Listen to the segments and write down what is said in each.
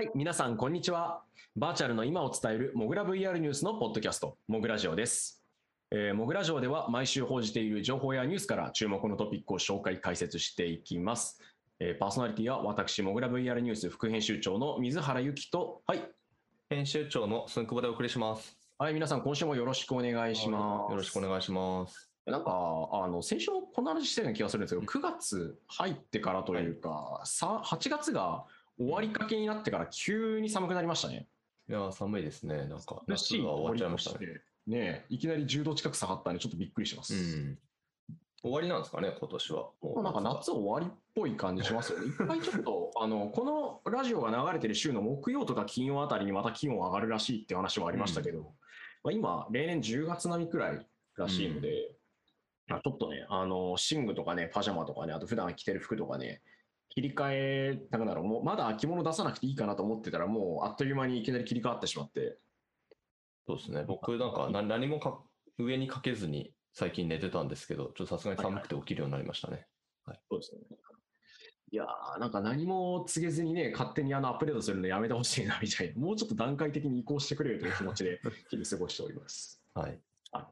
はい、皆さん、こんにちは。バーチャルの今を伝えるモグラ VR ニュースのポッドキャスト、モグラジオです。えー、モグラジオでは毎週報じている情報やニュースから注目のトピックを紹介、解説していきます。えーパーソナリティは私、モグラ VR ニュース副編集長の水原由紀と、はい、編集長のすんくぼでお送りします。はい、皆さん、今週もよろしくお願いします。よろしくお願いします。なんか、あの、先週もこんな話してるような気がするんですけど、9月入ってからというか、さ8月が終わりかけになってから急に寒くなりましたね。いやー、寒いですね。なんか、夏が終わっちゃいましたね。ね。いきなり10度近く下がったんで、ちょっとびっくりします。うん。終わりなんですかね、今年は。ももうなんか夏終わりっぽい感じしますよね。一回ちょっと、あの、このラジオが流れてる週の木曜とか金曜あたりにまた気温上がるらしいって話もありましたけど、まあ、今、例年10月並みくらいらしいので、まあちょっとね、あの、寝具とかね、パジャマとかね、あと普段着てる服とかね、切り替えたくなる、もうまだ秋物出さなくていいかなと思ってたら、もうあっという間にいきなり切り替わってしまって、そうですね。僕、なんかな、何もか上にかけずに最近寝てたんですけど、ちょっとさすがに寒くて起きるようになりましたね。そうですね。いやーなんか何も告げずにね、勝手にあのアップデートするのやめてほしいなみたいな、もうちょっと段階的に移行してくれよという気持ちで日々過ごしております。はい。はい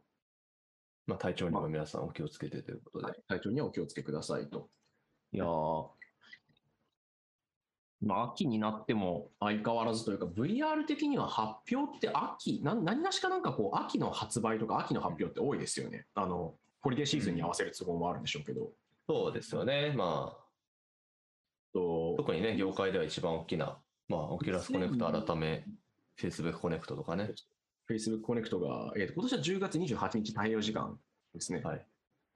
まあ、体調にも皆さんお気をつけてということで。はい、体調にはお気をつけくださいと。いやーまあ、秋になっても相変わらずというか、VR 的には発表って秋、な何がしかなんかこう、秋の発売とか秋の発表って多いですよね。あの、ホリデーシーズンに合わせる都合もあるんでしょうけど。そうですよね。まあ、と特にね、業界では一番大きな、まあ、オキュラスコネクト改め、Facebook コネクトとかね。Facebook Connect が、えーと今年は10月28日太平洋時間ですね、はい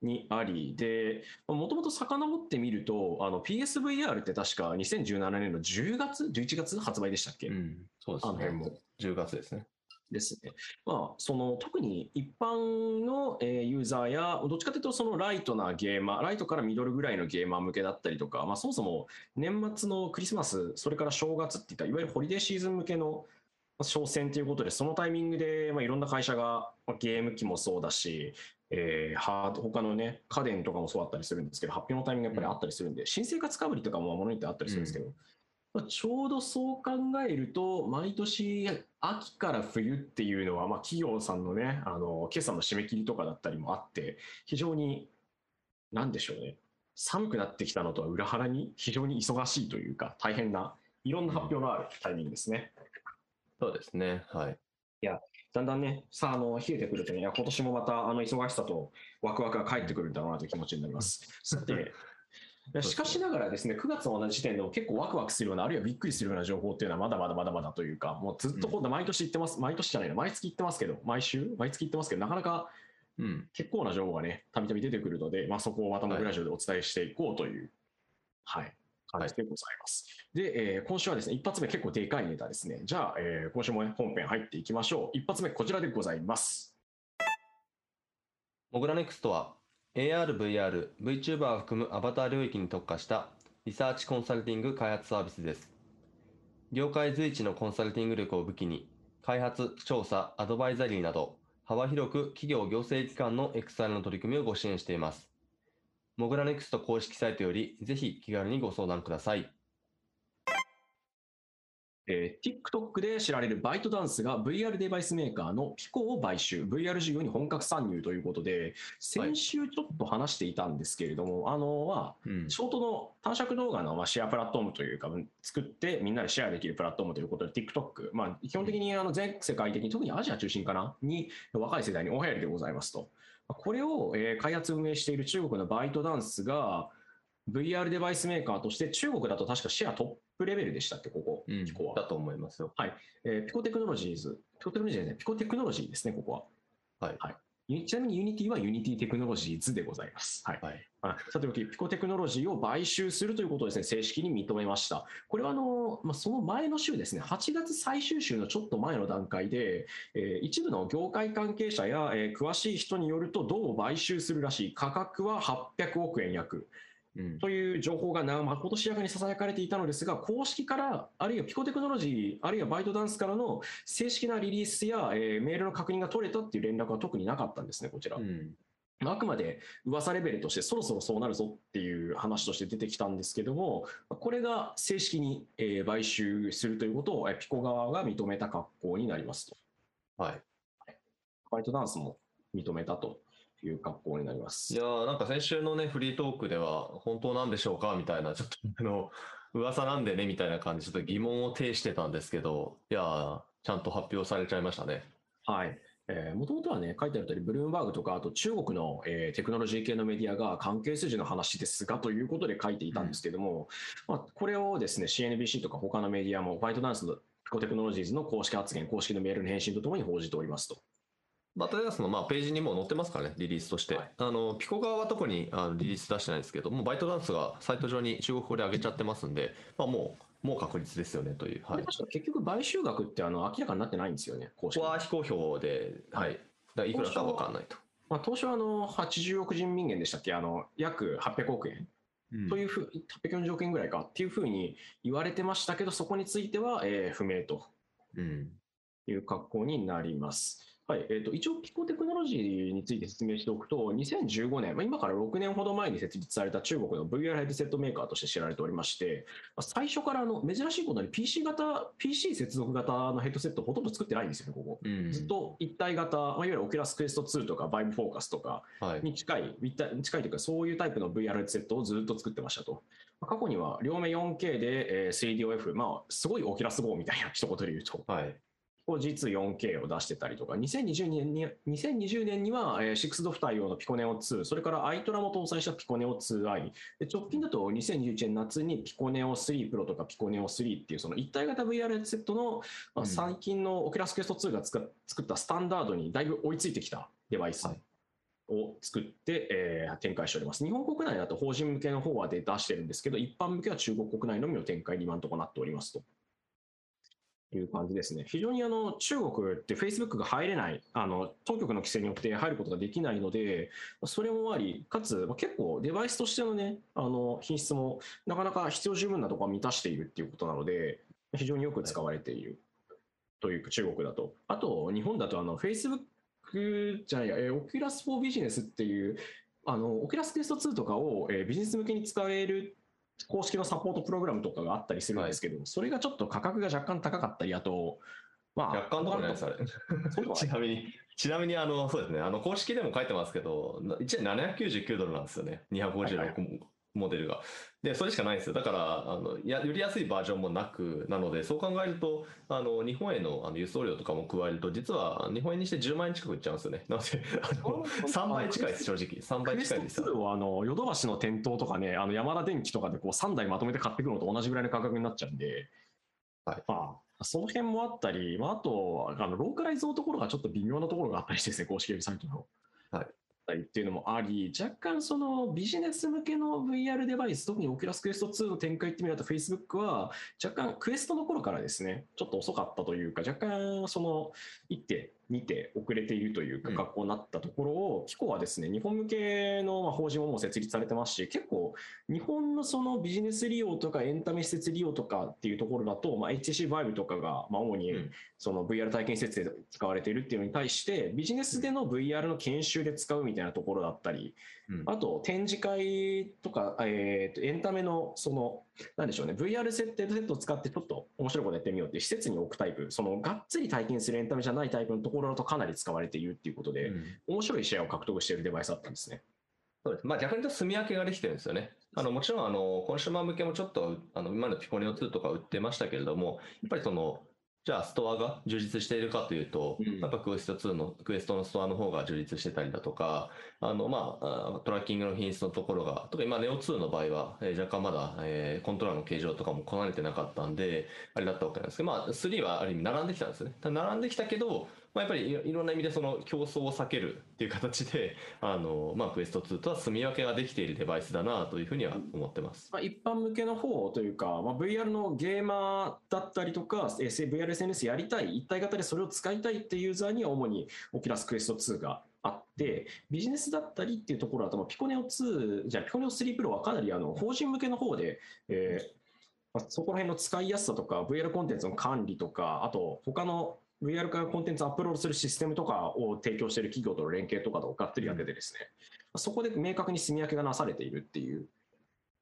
にあり、で、もともと遡ってみると、あの PSVR って確か2017年の10月、11月発売でしたっけ、うん、そうですねあの辺も。10月ですね。ですね。まあ、その特に一般のえーユーザーや、どっちかというとそのライトなゲーマー、ライトからミドルぐらいのゲーマー向けだったりとか、まあ、そもそも年末のクリスマス、それから正月っていった、いわゆるホリデーシーズン向けのまあ商戦ということで、そのタイミングで、まあ、いろんな会社がまあゲーム機もそうだし、えー、ハード他のね、家電とかもそうだったりするんですけど、発表のタイミングがやっぱりあったりするんで、新生活かぶりとかもものによってあったりするんですけど、まあ、ちょうどそう考えると、毎年秋から冬っていうのは、まあ、企業さんのね、あの決算の締め切りとかだったりもあって、非常に、なんでしょうね、寒くなってきたのとは裏腹に非常に忙しいというか、大変ないろんな発表のあるタイミングですね。そうですね。はい。だんだんね、さあ、あの、冷えてくるとね、今年もまた、あの、忙しさとワクワクが帰ってくるんだろうなという気持ちになります。さて、いやしかしながらですね、9月の同じ時点でも結構ワクワクするような、あるいはびっくりするような情報っていうのはまだまだまだまだというか、もうずっと今度毎年言ってます、毎年じゃないな、毎月言ってますけど、毎週？毎月言ってますけど、なかなかうん。結構な情報がね、たびたび出てくるので、まあ、そこをまたモグラジオでお伝えしていこうという、はい、感じでございます。で、えー今週はですね、一発目結構でかいネタですね。じゃあ、えー今週も、ね、本編入っていきましょう。一発目こちらでございます。モグラネクストは AR、VR、VTuber を含むアバター領域に特化したリサーチコンサルティング開発サービスです。業界随一のコンサルティング力を武器に、開発、調査、アドバイザリーなど、幅広く企業行政機関の XR の取り組みをご支援しています。モグラネクスト公式サイトより、ぜひ気軽にご相談ください。えー TikTok で知られるバイトダンスが VR デバイスメーカーのピコを買収、VR 事業に本格参入ということで、先週ちょっと話していたんですけれども、あの、まあ、うん。ショートの短尺動画のまあシェアプラットフォームというか、作ってみんなでシェアできるプラットフォームということで、TikTok、まあ、基本的にあの全世界的に、特にアジア中心かな、に若い世代にお流行りでございますと。これをえー開発運営している中国のバイトダンスが、VR デバイスメーカーとして、中国だと確かシェアトップレベルでしたっけ、ここ、うんピコは。だと思いますよ。えーピコテクノロジーズ、ピコテクノロジーじゃない、ピコテクノロジーですね、ここは。はいゆちなみに Unity は Unity Technologies でございます。はい。はい。まあ、さておき、ピコテクノロジーを買収するということをですね、正式に認めました。これはあの、まあ、その前の週ですね、8月最終週のちょっと前の段階で、えー一部の業界関係者や、えー詳しい人によると、どうも買収するらしい。価格は800億円約。うん。という情報がまことしやかに囁かれていたのですが、公式から、あるいはピコテクノロジー、あるいはバイトダンスからの正式なリリースや、えーメールの確認が取れたっていう連絡は特になかったんですね、こちら。うんあくまで噂レベルとしてそろそろそうなるぞっていう話として出てきたんですけども、これが正式に買収するということをピコ側が認めた格好になりますと。はい。ホワイトダンスも認めたという格好になります。いやーなんか先週のね、フリートークでは、本当なんでしょうかみたいな、ちょっと、あの、噂なんでね、みたいな感じ、ちょっと疑問を呈してたんですけど、いやーちゃんと発表されちゃいましたね。はい。えー、もともとはね、書いてある通り、ブルームバーグとか、あと中国の、えーテクノロジー系のメディアが関係筋の話ですがということで書いていたんですけども、まあ、これをですね、CNBC とか他のメディアも、ホワイトダンスのピコテクノロジーズの公式発言、公式のメールの返信とともに報じておりますと。バトルダンスのまあページにも載ってますからね、リリースとして。はいあのピコ側は特にあのリリース出してないんですけど、もうバイトダンスがサイト上に中国語で上げちゃってますんで、まあ、もうもう確実ですよねという。はい、結局、買収額ってあの明らかになってないんですよね、公式にこは非公表で、はい、だいくらか分かんないと。まあ、当初はあの80億人民元でしたっけ、あの約800億円というふう、840億円ぐらいかっていうふうに言われてましたけど、そこについては、えー不明とうんいう格好になります。はいえー、と一応、ピコテクノロジーについて説明しておくと、2015年、まあ、今から6年ほど前に設立された中国の VR ヘッドセットメーカーとして知られておりまして、まあ最初からあの珍しいことに PC 型、PC 接続型のヘッドセットほとんど作ってないんですよね、ここ。うんずっと一体型、まあ、いわゆるオキュラスクエスト2とか、バイブフォーカスとかはいに近い、一体近いというか、そういうタイプの VR ヘッドセットをずっと作ってましたと。まあ過去には両目 4K でえー 3DOF、まあ、すごいオキュラス GO みたいな一言で言うと、はい G2-4K を出してたりとか、2020年に6年にはえー 6DOF 対応のピコネオ2、それからアイトラも搭載したピコネオ 2i、で直近だと2021年夏にピコネオ3 Pro とかピコネオ3っていうその一体型 VR ヘッドセットの、まあ、うん最近のオキュラスクエスト2が作ったスタンダードにだいぶ追いついてきたデバイスはいを作って、えー展開しております。日本国内だと法人向けの方は出してるんですけど、一般向けは中国国内のみの展開に今のところなっておりますと。いう感じですね。非常にあの中国って Facebook が入れない、あの当局の規制によって入ることができないので、それもあり、かつまあ結構デバイスとしてのね、あの品質もなかなか必要十分なところは満たしているっていうことなので、非常によく使われているというか中国だと。あと、日本だとあの Facebook じゃないや、えー、Oculus for Business っていう、あの Oculus Quest 2とかを、えービジネス向けに使える公式のサポートプログラムとかがあったりするんですけど、それがちょっと価格が若干高かったり、あと、まあ、若干とかないです、あれ。ちなみに、ちなみに、あの、そうですね、あの、公式でも書いてますけど、な1年799ドルなんですよね。はいは256モデルが。で、それしかないんですよ。だから、あの、や、より安いバージョンもなく、なので、そう考えると、あの、日本へのあの輸送料とかも加えると、実は、日本円にして10万円近くいっちゃうんですよね。なので、あの、3倍近いです、正直。3倍近いですよ。スト2はあのヨドバシの店頭とかね、あの山田電機とかでこう3台まとめて買ってくるのと同じぐらいの価格になっちゃうんで、はいまあ、その辺もあったり、まあ、あとあのローカライズのところがちょっと微妙なところがあったりしてですね、公式ウェブサイトの。はいったりっていうのもあり、若干そのビジネス向けの VR デバイス、特に Oculus Quest 2の展開ってみると Facebook は若干クエストの頃からですね、ちょっと遅かったというか、若干その一手、2手遅れているというかうん。格好になったところを、機構はですね、日本向けのまあ法人ももう設立されてますし、結構日本のそのビジネス利用とかエンタメ施設利用とかっていうところだと、まあ、HTC Vive とかがまあ主にうん。その VR 体験施設で使われているっていうのに対して、ビジネスでの VR の研修で使うみたいなところだったり、うん。あと展示会とか、えーとエンタメのその、なんでしょうね、VR ヘッドセットを使ってちょっと面白いことやってみようって施設に置くタイプ、そのがっつり体験するエンタメじゃないタイプのところだとかなり使われているっていうことで、うん面白いシェアを獲得しているデバイスだったんですね。そうです。まあ逆に言うと住み分けができてるんですよね。あのもちろんあのコンシューマー向けもちょっとあの今のピコネオ2とか売ってましたけれども、やっぱりそのじゃあストアが充実しているかというと、うんやっぱクエスト2のクエストのストアの方が充実してたりだとか、あのまああトラッキングの品質のところが、特に今ネオ2の場合は、えー若干まだ、えーコントローラーの形状とかもこなれてなかったんで、あれだったわけなんですけど、まあ3はある意味並んできたんですよね。並んできたけど、まあ、やっぱりいろんな意味でその競争を避けるっていう形で、あの、まあ、クエスト2とは住み分けができているデバイスだなというふうには思ってます。まあ、一般向けの方というか、まあ、VR のゲーマーだったりとか、えー VRSNS やりたい、一体型でそれを使いたいっていうユーザーには主に Oculus Quest 2があって、ビジネスだったりっていうところだと、まあピコネオ2、じゃあピコネオ3 Pro はかなりあの法人向けの方で、えーまあそこら辺の使いやすさとか、VR コンテンツの管理とか、あと他の VR 化コンテンツアップロードするシステムとかを提供している企業との連携とかとがっつりやっててですね、そこで明確に住み分けがなされているっていう、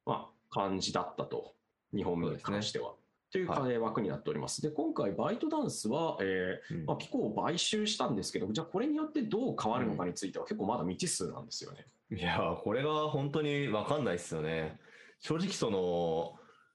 まあ、感じだったと、日本に関しては。というは枠になっております。で、今回、バイトダンスは、えーうんまあ、ピコを買収したんですけど、じゃあこれによってどう変わるのかについては結構まだ未知数なんですよね。いやー、これが本当に分かんないですよね。正直その、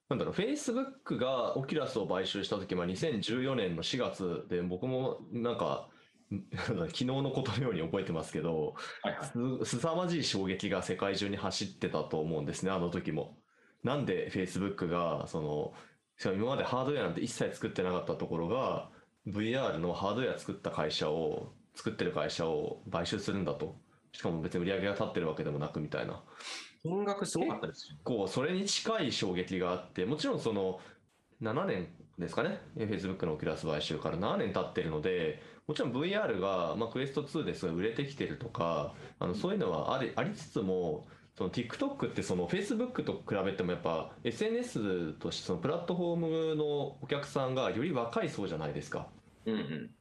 なんだろう、Facebook がオキュラスを買収した時まあ、2014年の4月で、僕もなんか、ん昨日のことのように覚えてますけど、はいはい。す凄まじい衝撃が世界中に走ってたと思うんですね、あの時も。なんで Facebook が、その、しかも今までハードウェアなんて一切作ってなかったところが、VR のハードウェア作った会社を、作ってる会社を買収するんだと。しかも別に売り上げが立ってるわけでもなくみたいな。金額すごかったですよ。こう、それに近い衝撃があって、もちろんその、7年ですかね、Facebook のオキュラス買収から7年経ってるので、もちろん VR が、まあ、クエスト2ですごい売れてきてるとか、あのそういうのはありありつつも、その TikTok ってその Facebook と比べてもやっぱ SNS としてそのプラットフォームのお客さんがより若いそうじゃないですか。うんうん。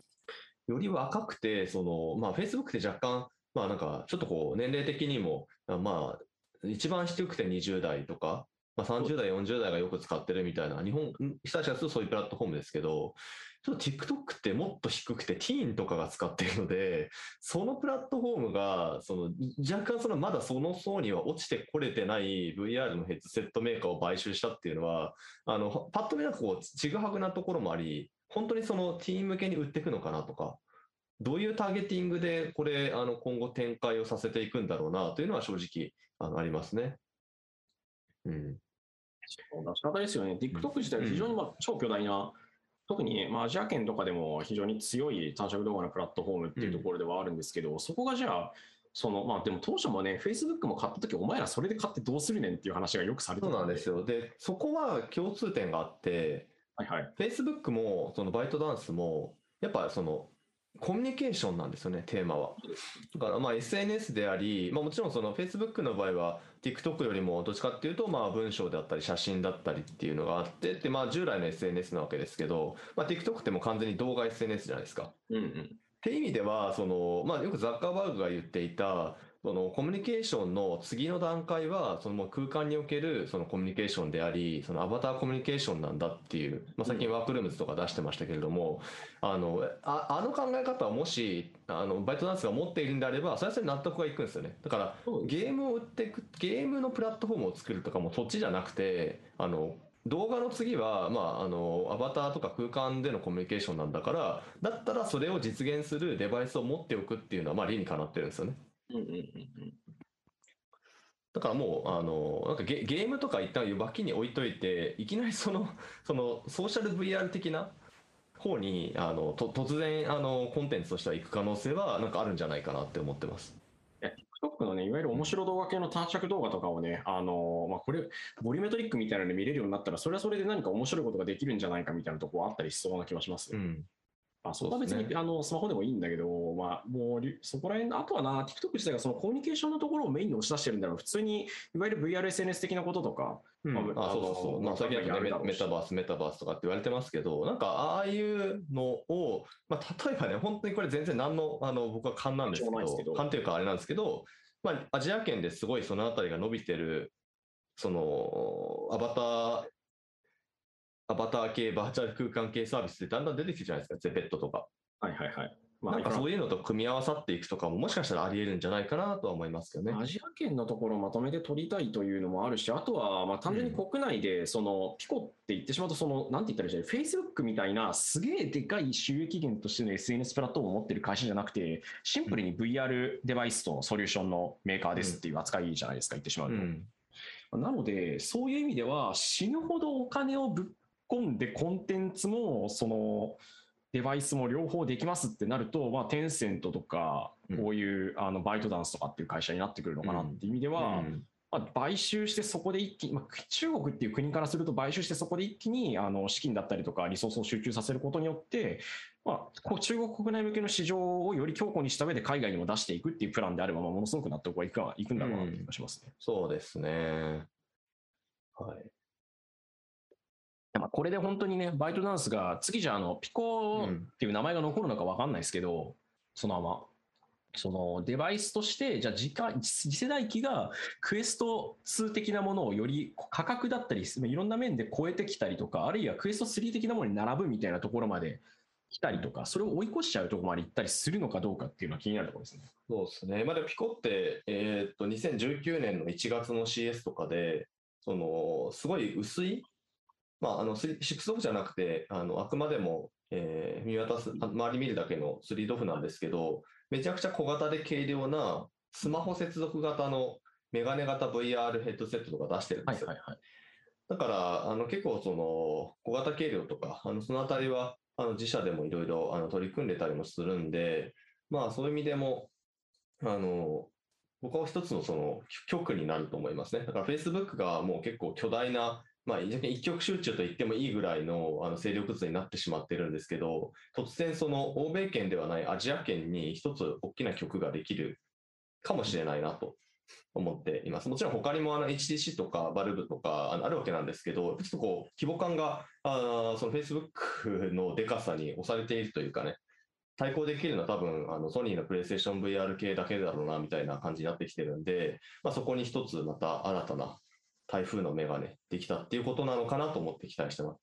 より若くて、その、まあ、Facebook って若干、まあ、なんか、ちょっとこう、年齢的にも、あまあ、一番低くて20代とか、まあ、30代、40代がよく使ってるみたいな、日本、人たちがするとそういうプラットフォームですけど、ちょっと TikTok ってもっと低くて、ティーンとかが使っているので、そのプラットフォームが、その、若干その、まだその層には落ちてこれてない VR のヘッドセットメーカーを買収したっていうのは、あの、パッと見なんかこう、ちぐはぐなところもあり、本当にそのティーン向けに売っていくのかなとか、どういうターゲティングでこれ、あの、今後展開をさせていくんだろうなというのは正直、あの、ありますね。うん。仕方ですよね。TikTok 自体非常にまあ超巨大な、特にまあアジア圏とかでも非常に強い短尺動画のプラットフォームっていうところではあるんですけど、そこがじゃあ、そのまあでも当初もね、Facebook も買った時お前らそれで買ってどうするねんっていう話がよくされてたそうなんですよ。で、そこは共通点があって、はいはい。Facebook も、そのバイトダンスも、やっぱその、コミュニケーションなんですよね、テーマは。だからまあ SNS であり、まあ、もちろんその Facebook の場合は TikTok よりもどっちかっていうとまあ文章であったり写真だったりっていうのがあってでまあ従来の SNS なわけですけど、まあ、TikTok ってもう完全に動画 SNS じゃないですか。うんうん。って意味ではその、まあ、よくザッカーバーグが言っていたそのコミュニケーションの次の段階はそのもう空間におけるそのコミュニケーションでありそのアバターコミュニケーションなんだっていう、まあ、最近ワークルームズとか出してましたけれども、あのああの考え方をもしあのバイトダンスが持っているんであればそれはそれで納得がいくんですよね。だからゲームを売っていくゲームのプラットフォームを作るとかもそっちじゃなくてあの動画の次は、まあ、あのアバターとか空間でのコミュニケーションなんだからだったらそれを実現するデバイスを持っておくっていうのは、まあ、理にかなってるんですよねうんうんうんうん。だからもうあのなんかゲゲームとか一旦脇に置いといていきなりその そのソーシャル VR 的な方にあのと突然あのコンテンツとしては行く可能性はなんかあるんじゃないかなって思ってます。TikTok のね、いわゆる面白動画系の短尺動画とかをね、あのまあ、これ、ボリュメトリックみたいなので見れるようになったら、それはそれで何か面白いことができるんじゃないかみたいなところあったりしそうな気がしますよ。ん、まあ、そこは別に、ねあのスマホでもいいんだけど、まあ、もうりそこら辺、あとはな、TikTok 自体がそのコミュニケーションのところをメインに押し出してるんだろう、普通にいわゆる VRSNS 的なこととか、まああそうそうそう、まあ、最近だとねメメタバース、メタバースとかって言われてますけど、なんかああいうのを、まあ、例えばね、本当にこれ全然何の、あの僕は勘なんですけ、ど勘というかあれなんですけど、まあ、アジア圏ですごいそのあたりが伸びてる、そのアバター、アバター系、バーチャル空間系サービスってだんだん出てきてるじゃないですか、ゼペットとか。はいはいはい。まあ、なんかそういうのと組み合わさっていくとかも、もしかしたらあり得るんじゃないかなとは思いますけどね。アジア圏のところをまとめて取りたいというのもあるし、あとはまあ単純に国内で、そのピコって言ってしまうと、そのなんて言ったらいいんでしょう、Facebook みたいなすげえでかい収益源としての SNS プラットフォームを持ってる会社じゃなくて、シンプルに VR デバイスとのソリューションのメーカーですっていう扱いじゃないですか、言ってしまうと。うんなので、そういう意味では、死ぬほどお金をぶっ込んで、コンテンツも、その、デバイスも両方できますってなると、まあ、テンセントとか、うんこういうあのバイトダンスとかっていう会社になってくるのかなっていう意味では、うんまあ、買収してそこで一気に、まあ、中国っていう国からすると買収してそこで一気にあの資金だったりとかリソースを集中させることによって、まあ、こう中国国内向けの市場をより強固にした上で海外にも出していくっていうプランであれば、まあ、ものすごく納得はいくかいくんだろうなって気がしますね。そうですね。はい。まあこれで本当にね、バイトダンスが次じゃあのピコっていう名前が残るのか分かんないですけど、そのまま。そのデバイスとして、じゃあ次回次世代機がクエスト2的なものをより価格だったり、いろんな面で超えてきたりとか、あるいはクエスト3的なものに並ぶみたいなところまで来たりとか、それを追い越しちゃうところまで行ったりするのかどうかっていうのは気になるところですね。そうですね。まあ、でピコって、えーっと、2019年の1月の CS とかで、その、すごい薄い、まあ、あの、ス6ドフじゃなくて、あの、あくまでも、えー見渡す、あ周り見るだけの3ドフなんですけど、めちゃくちゃ小型で軽量な、スマホ接続型のメガネ型 VR ヘッドセットとか出してるんですよ。はいはい。だから、あの結構その小型軽量とか、あのそのあたりはあの自社でもいろいろあの取り組んでたりもするんで、まあそういう意味でも、あの、僕は一つのその局になると思いますね。だから Facebook がもう結構巨大な、まあ一極集中と言ってもいいぐらいのあの勢力図になってしまってるんですけど、突然その欧米圏ではないアジア圏に一つ大きな局ができるかもしれないなと思っています。もちろん他にもあの HTC とかバルブとかあるわけなんですけど、ちょっとこう規模感があその Facebook のでかさに押されているというかね、対抗できるのは多分あのソニーのプレイステーション VR 系だけだろうなみたいな感じになってきてるんで、まあ、そこに一つまた新たな台風の目がね、できたっていうことなのかなと思って期待してます。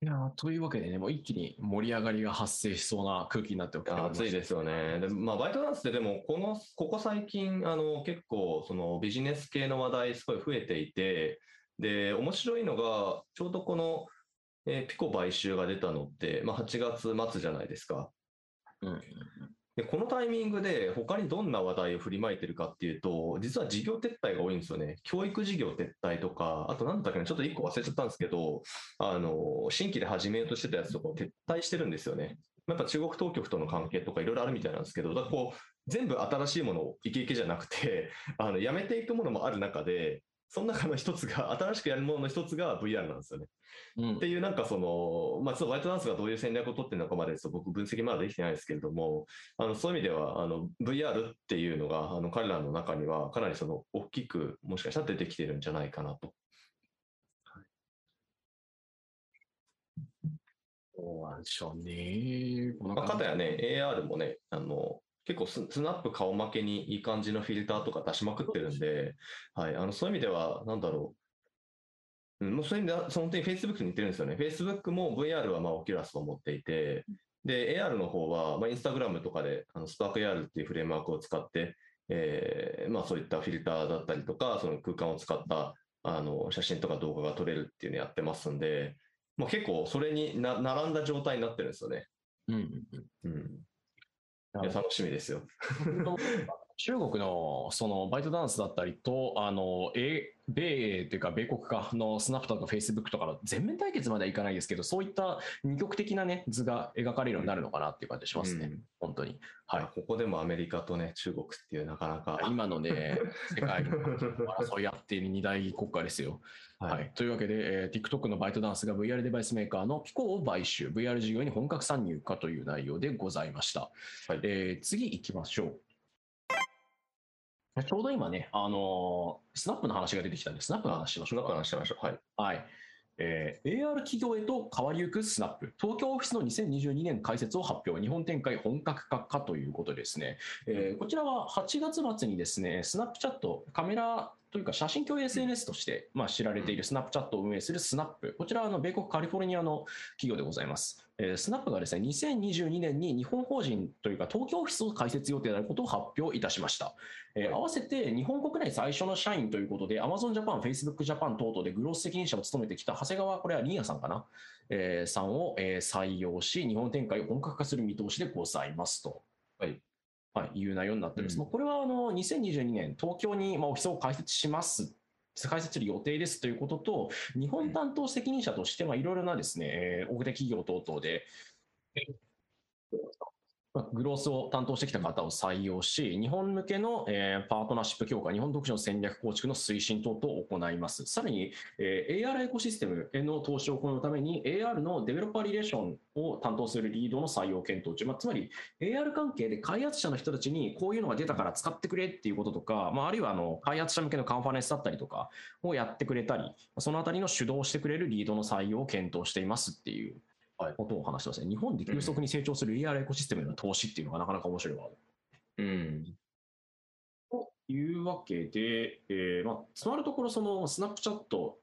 いやーというわけでね、もう一気に盛り上がりが発生しそうな空気になっております暑いですよね。でまあ、バイトダンスってでも、この、ここ最近、あの、結構、そのビジネス系の話題すごい増えていて、で、面白いのが、ちょうどこの、えーピコ買収が出たのって、まあ、8月末じゃないですか。うんで、このタイミングで他にどんな話題を振りまいてるかっていうと、実は事業撤退が多いんですよね。教育事業撤退とか、あとなんだっけな、ちょっと1個忘れちゃったんですけど、あの、新規で始めようとしてたやつとかを撤退してるんですよね。やっぱ中国当局との関係とかいろいろあるみたいなんですけど、だからこう、全部新しいものをイケイケじゃなくて、あの、やめていくものもある中で、その中の一つが、新しくやるものの一つが VR なんですよね。うんっていうなんかその、まあ、ちょっとワイトダンスがどういう戦略を取ってるのかまで僕分析まだできてないですけれども、あのそういう意味ではあの VR っていうのがあの彼らの中にはかなりその大きくもしかしたら出てきてるんじゃないかなと。そうなんでしょうね。まあ、かたやね、AR もね、あの結構ススナップ顔負けにいい感じのフィルターとか出しまくってるんで、はい、あのそういう意味では、なんだろう。うん、もうそういう意味では、その点 Facebook に似てるんですよね。Facebook も VR はまあオキュラスを持っていて、で、AR の方は、まあ、Instagram とかで、あのスパーク AR っていうフレームワークを使って、えーまあそういったフィルターだったりとか、その空間を使ったあの写真とか動画が撮れるっていうのをやってますんで、まあ、結構それにな並んだ状態になってるんですよね。うんうん。いや楽しみですよ。中国のそのバイトダンスだったりと、あの、え米というか米国かのスナップとかフェイスブックとかの全面対決まではいかないですけど、そういった二極的なね、図が描かれるようになるのかなっていう感じしますね。うん本当に。はい。ここでもアメリカとね、中国っていうなかなか。今のね、世界の争い合っている二大国家ですよ。はい、というわけで、えー TikTok のバイトダンスが VR デバイスメーカーのピコを買収、VR 事業に本格参入かという内容でございました。はいえー次行きましょう。ちょうど今ね、あのースナップの話が出てきたんで、スナップの話しましょうか。話しましょう。はい。はい。えー AR 企業へと変わりゆくスナップ、東京オフィスの2022年開設を発表、日本展開本格化かということですね。えーこちらは8月末にですね、スナップチャット、カメラというか写真共有 SNS として、まあ、知られているスナップチャットを運営するスナップ、こちらはあの米国カリフォルニアの企業でございます。えースナップがですね、2022年に日本法人というか東京オフィスを開設予定であることを発表いたしました。えーはい合わせて日本国内最初の社員ということで、Amazon Japan、Facebook Japan 等々でグロース責任者を務めてきた長谷川、これはリーヤさんかな、えーさんを、えー採用し、日本展開を本格化する見通しでございますと。はい。はい、いう内容になっております。うんまあこれはあの2022年、東京にまあオフィスを開設します。開設する予定ですということと、日本担当責任者として、まあいろいろなですね、えー大手企業等々で、グロースを担当してきた方を採用し、日本向けの、えー、パートナーシップ強化、日本独自の戦略構築の推進等々を行います。さらに、えー、AR エコシステムへの投資を行うために、AR のデベロッパーリレーションを担当するリードの採用検討中、まあ、つまり AR 関係で開発者の人たちにこういうのが出たから使ってくれっていうこととか、まあ、あるいはあの開発者向けのカンファレンスだったりとかをやってくれたり、そのあたりの主導してくれるリードの採用を検討していますっていうことを話してますね。日本で急速に成長する AR エコシステムへの投資っていうのがなかなか面白いワード。うん。というわけで、えーまあ、つまるところ、そのスナップチャット、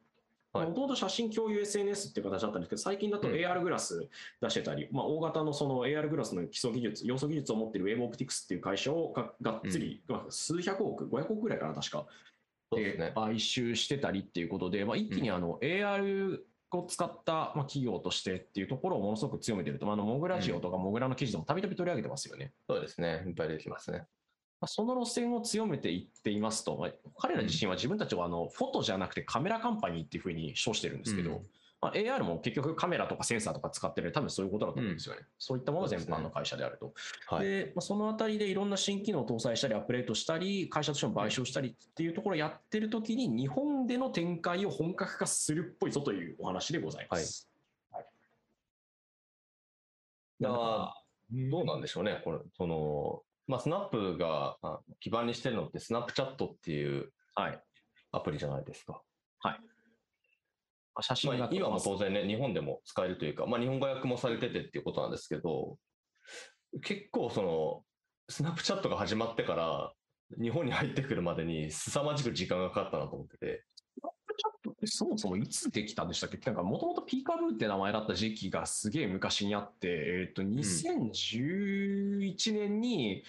もともと写真共有 SNS っていう形だったんですけど、最近だと AR グラス出してたり、うん、まあ、大型のその AR グラスの基礎技術、要素技術を持っている Wave Optics っていう会社をががっつり、うん、数百億、500億ぐらいかな、確か。ね、買収してたりっていうことで、まあ、一気にあの AR を使ったまあ企業としてっていうところをものすごく強めてると、まあ、あのモグラジオとかモグラの記事でもたびたび取り上げてますよね。そうですね、いっぱい出てきますね。まあ、その路線を強めていっていますと、まあ、彼ら自身は自分たちはあのフォトじゃなくてカメラカンパニーっていうふうに称してるんですけど、うんまあ、AR も結局カメラとかセンサーとか使ってる多分そういうことだと思うんですよね。うん、そういったもの全般の会社であると。そで、ねはい、まあ、そのあたりでいろんな新機能を搭載したり、アップデートしたり、会社としても買収したりっていうところをやってるときに、日本での展開を本格化するっぽいぞというお話でございます。はい。はい、どうなんでしょうね、これ、その、まあ、スナップが基盤にしてるのって、スナップチャットっていうアプリじゃないですか。はい。写真が、今も当然ね、日本でも使えるというか、まあ、日本語訳もされててっていうことなんですけど、結構その、スナップチャットが始まってから、日本に入ってくるまでに凄まじく時間がかかったなと思ってて。スナップチャットってそもそもいつできたんでしたっけ？なんかもともとピーカブーって名前だった時期がすげえ昔にあって、えっ、ー、と、2011年に、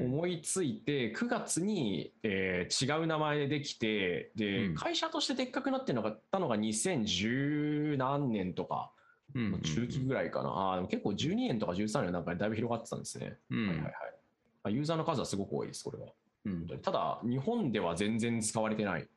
思いついて、9月に、えー、違う名前でできて、で、うん、会社としてでっかくなってのがたのが2010何年とか、中期ぐらいかな。あでも結構12年とか13年なんかにだいぶ広がってたんですね。うん、はいはいはい。ユーザーの数はすごく多いです、これは。うん、ただ、日本では全然使われてない。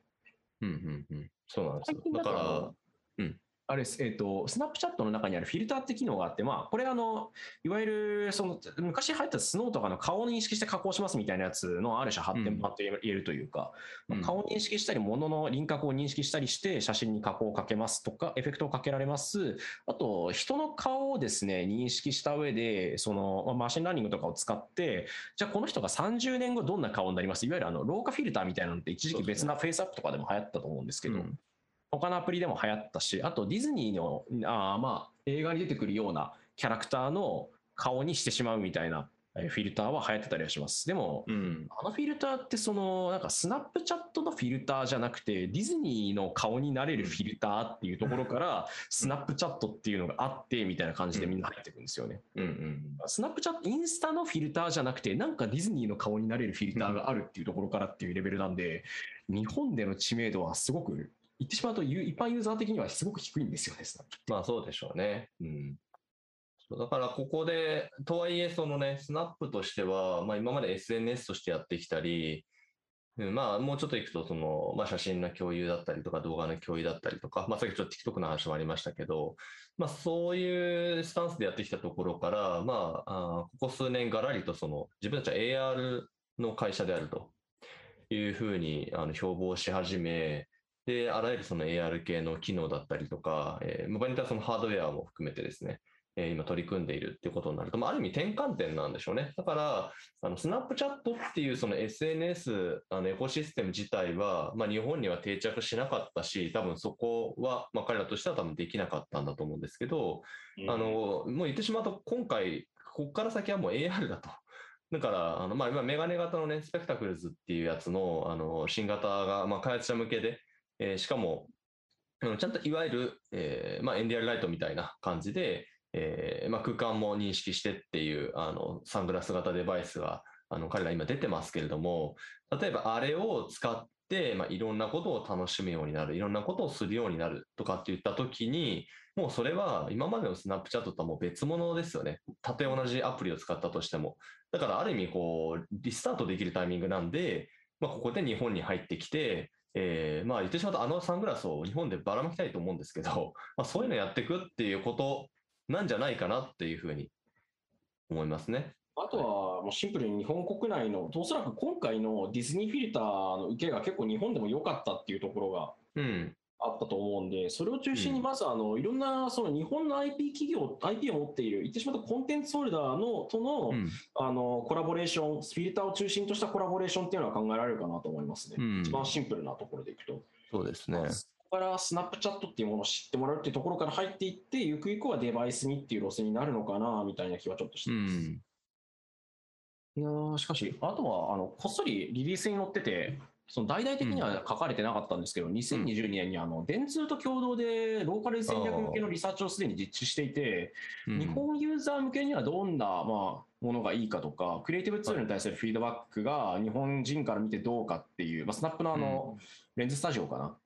うんうんうん。そうなんですよ。だから、うん。あれです、えっ、ー、と、スナップチャットの中にあるフィルターって機能があって、まあ、これあの、いわゆる、その、昔流行った SNOW とかの顔を認識して加工しますみたいなやつのある種発展版と言えるというか、うん、顔を認識したり、物の輪郭を認識したりして写真に加工をかけますとか、エフェクトをかけられます。あと、人の顔をですね、認識した上で、その、マシンラーニングとかを使って、じゃあこの人が30年後どんな顔になります？いわゆるあの、老化フィルターみたいなのって一時期別な FaceApp とかでも流行ったと思うんですけど、うん他のアプリでも流行ったし、あとディズニーの、あまあ、映画に出てくるようなキャラクターの顔にしてしまうみたいなフィルターは流行ってたりはします。でも、うん、あのフィルターってその、なんかスナップチャットのフィルターじゃなくて、ディズニーの顔になれるフィルターっていうところから、スナップチャットっていうのがあって、みたいな感じでみんな入ってくるんですよね。うんうん、スナップチャット、インスタのフィルターじゃなくて、なんかディズニーの顔になれるフィルターがあるっていうところからっていうレベルなんで、日本での知名度はすごく言ってしまうと、一般ユーザー的にはすごく低いんですよね、まあそうでしょうね。うん。だからここで、とはいえ、そのね、スナップとしては、まあ今まで SNS としてやってきたり、うん、まあもうちょっといくと、その、まあ写真の共有だったりとか動画の共有だったりとか、まあさっきちょっと TikTok の話もありましたけど、まあそういうスタンスでやってきたところから、まあ、あここ数年がらりとその自分たちは AR の会社であるというふうにあの標榜し始め、で、あらゆるその AR 系の機能だったりとか、えー、場合によってはそのハードウェアも含めてですね、えー、今取り組んでいるっていうことになると、まあ、ある意味転換点なんでしょうね。だから、あのスナップチャットっていうその SNS、あのエコシステム自体は、まあ、日本には定着しなかったし、多分そこは、まあ、彼らとしては多分できなかったんだと思うんですけど、うん、あの、もう言ってしまうと、今回、ここから先はもう AR だと。だから、あの、まあ、今、メガネ型のね、スペクタクルズっていうやつの、あの、新型が、まあ、開発者向けで、えー、しかも、ちゃんといわゆる、えーまあ、エンディアルライトみたいな感じで、えーまあ、空間も認識してっていうあのサングラス型デバイスがあの彼ら今出てますけれども例えばあれを使って、まあ、いろんなことを楽しむようになるいろんなことをするようになるとかっていった時にもうそれは今までのスナップチャットとはもう別物ですよね。たとえ同じアプリを使ったとしても。だからある意味こうリスタートできるタイミングなんで、まあ、ここで日本に入ってきて、えー、まあ言ってしまうとあのサングラスを日本でばらまきたいと思うんですけど、まあ、そういうのやっていくっていうことなんじゃないかなっていうふうに思いますね。あとはもうシンプルに日本国内の、おそらく今回のディズニーフィルターの受けが結構日本でも良かったっていうところがうん。あったと思うんで、それを中心にまずあのいろんなその日本の IP 企業、IP を持っている、言ってしまうとコンテンツホルダーのとの,、うん。あのコラボレーション、フィルターを中心としたコラボレーションっていうのは考えられるかなと思いますね。うん一番シンプルなところでいくと。そうですね。そこからスナップチャットっていうものを知ってもらうっていうところから入っていって、ゆくゆくはデバイスにっていう路線になるのかなみたいな気はちょっとしてうます。ん。いやーしかし、あとはあのこっそりリリースに載ってて、その大々的には書かれてなかったんですけど、2022年にあの電通と共同でローカル戦略向けのリサーチをすでに実施していて、うん。日本ユーザー向けにはどんな、まあ、ものがいいかとか、クリエイティブツールに対するフィードバックが日本人から見てどうかっていう、まあ、スナップのあの、レンズスタジオかな。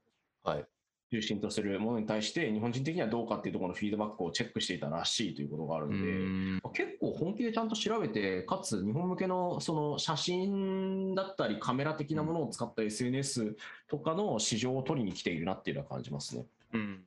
はい。中心とするものに対して、日本人的にはどうかっていうところのフィードバックをチェックしていたらしいということがあるうので、ん。結構本気でちゃんと調べて、かつ日本向けのその写真だったりカメラ的なものを使った SNS とかの市場を取りに来ているなっていうのは感じますね。うん。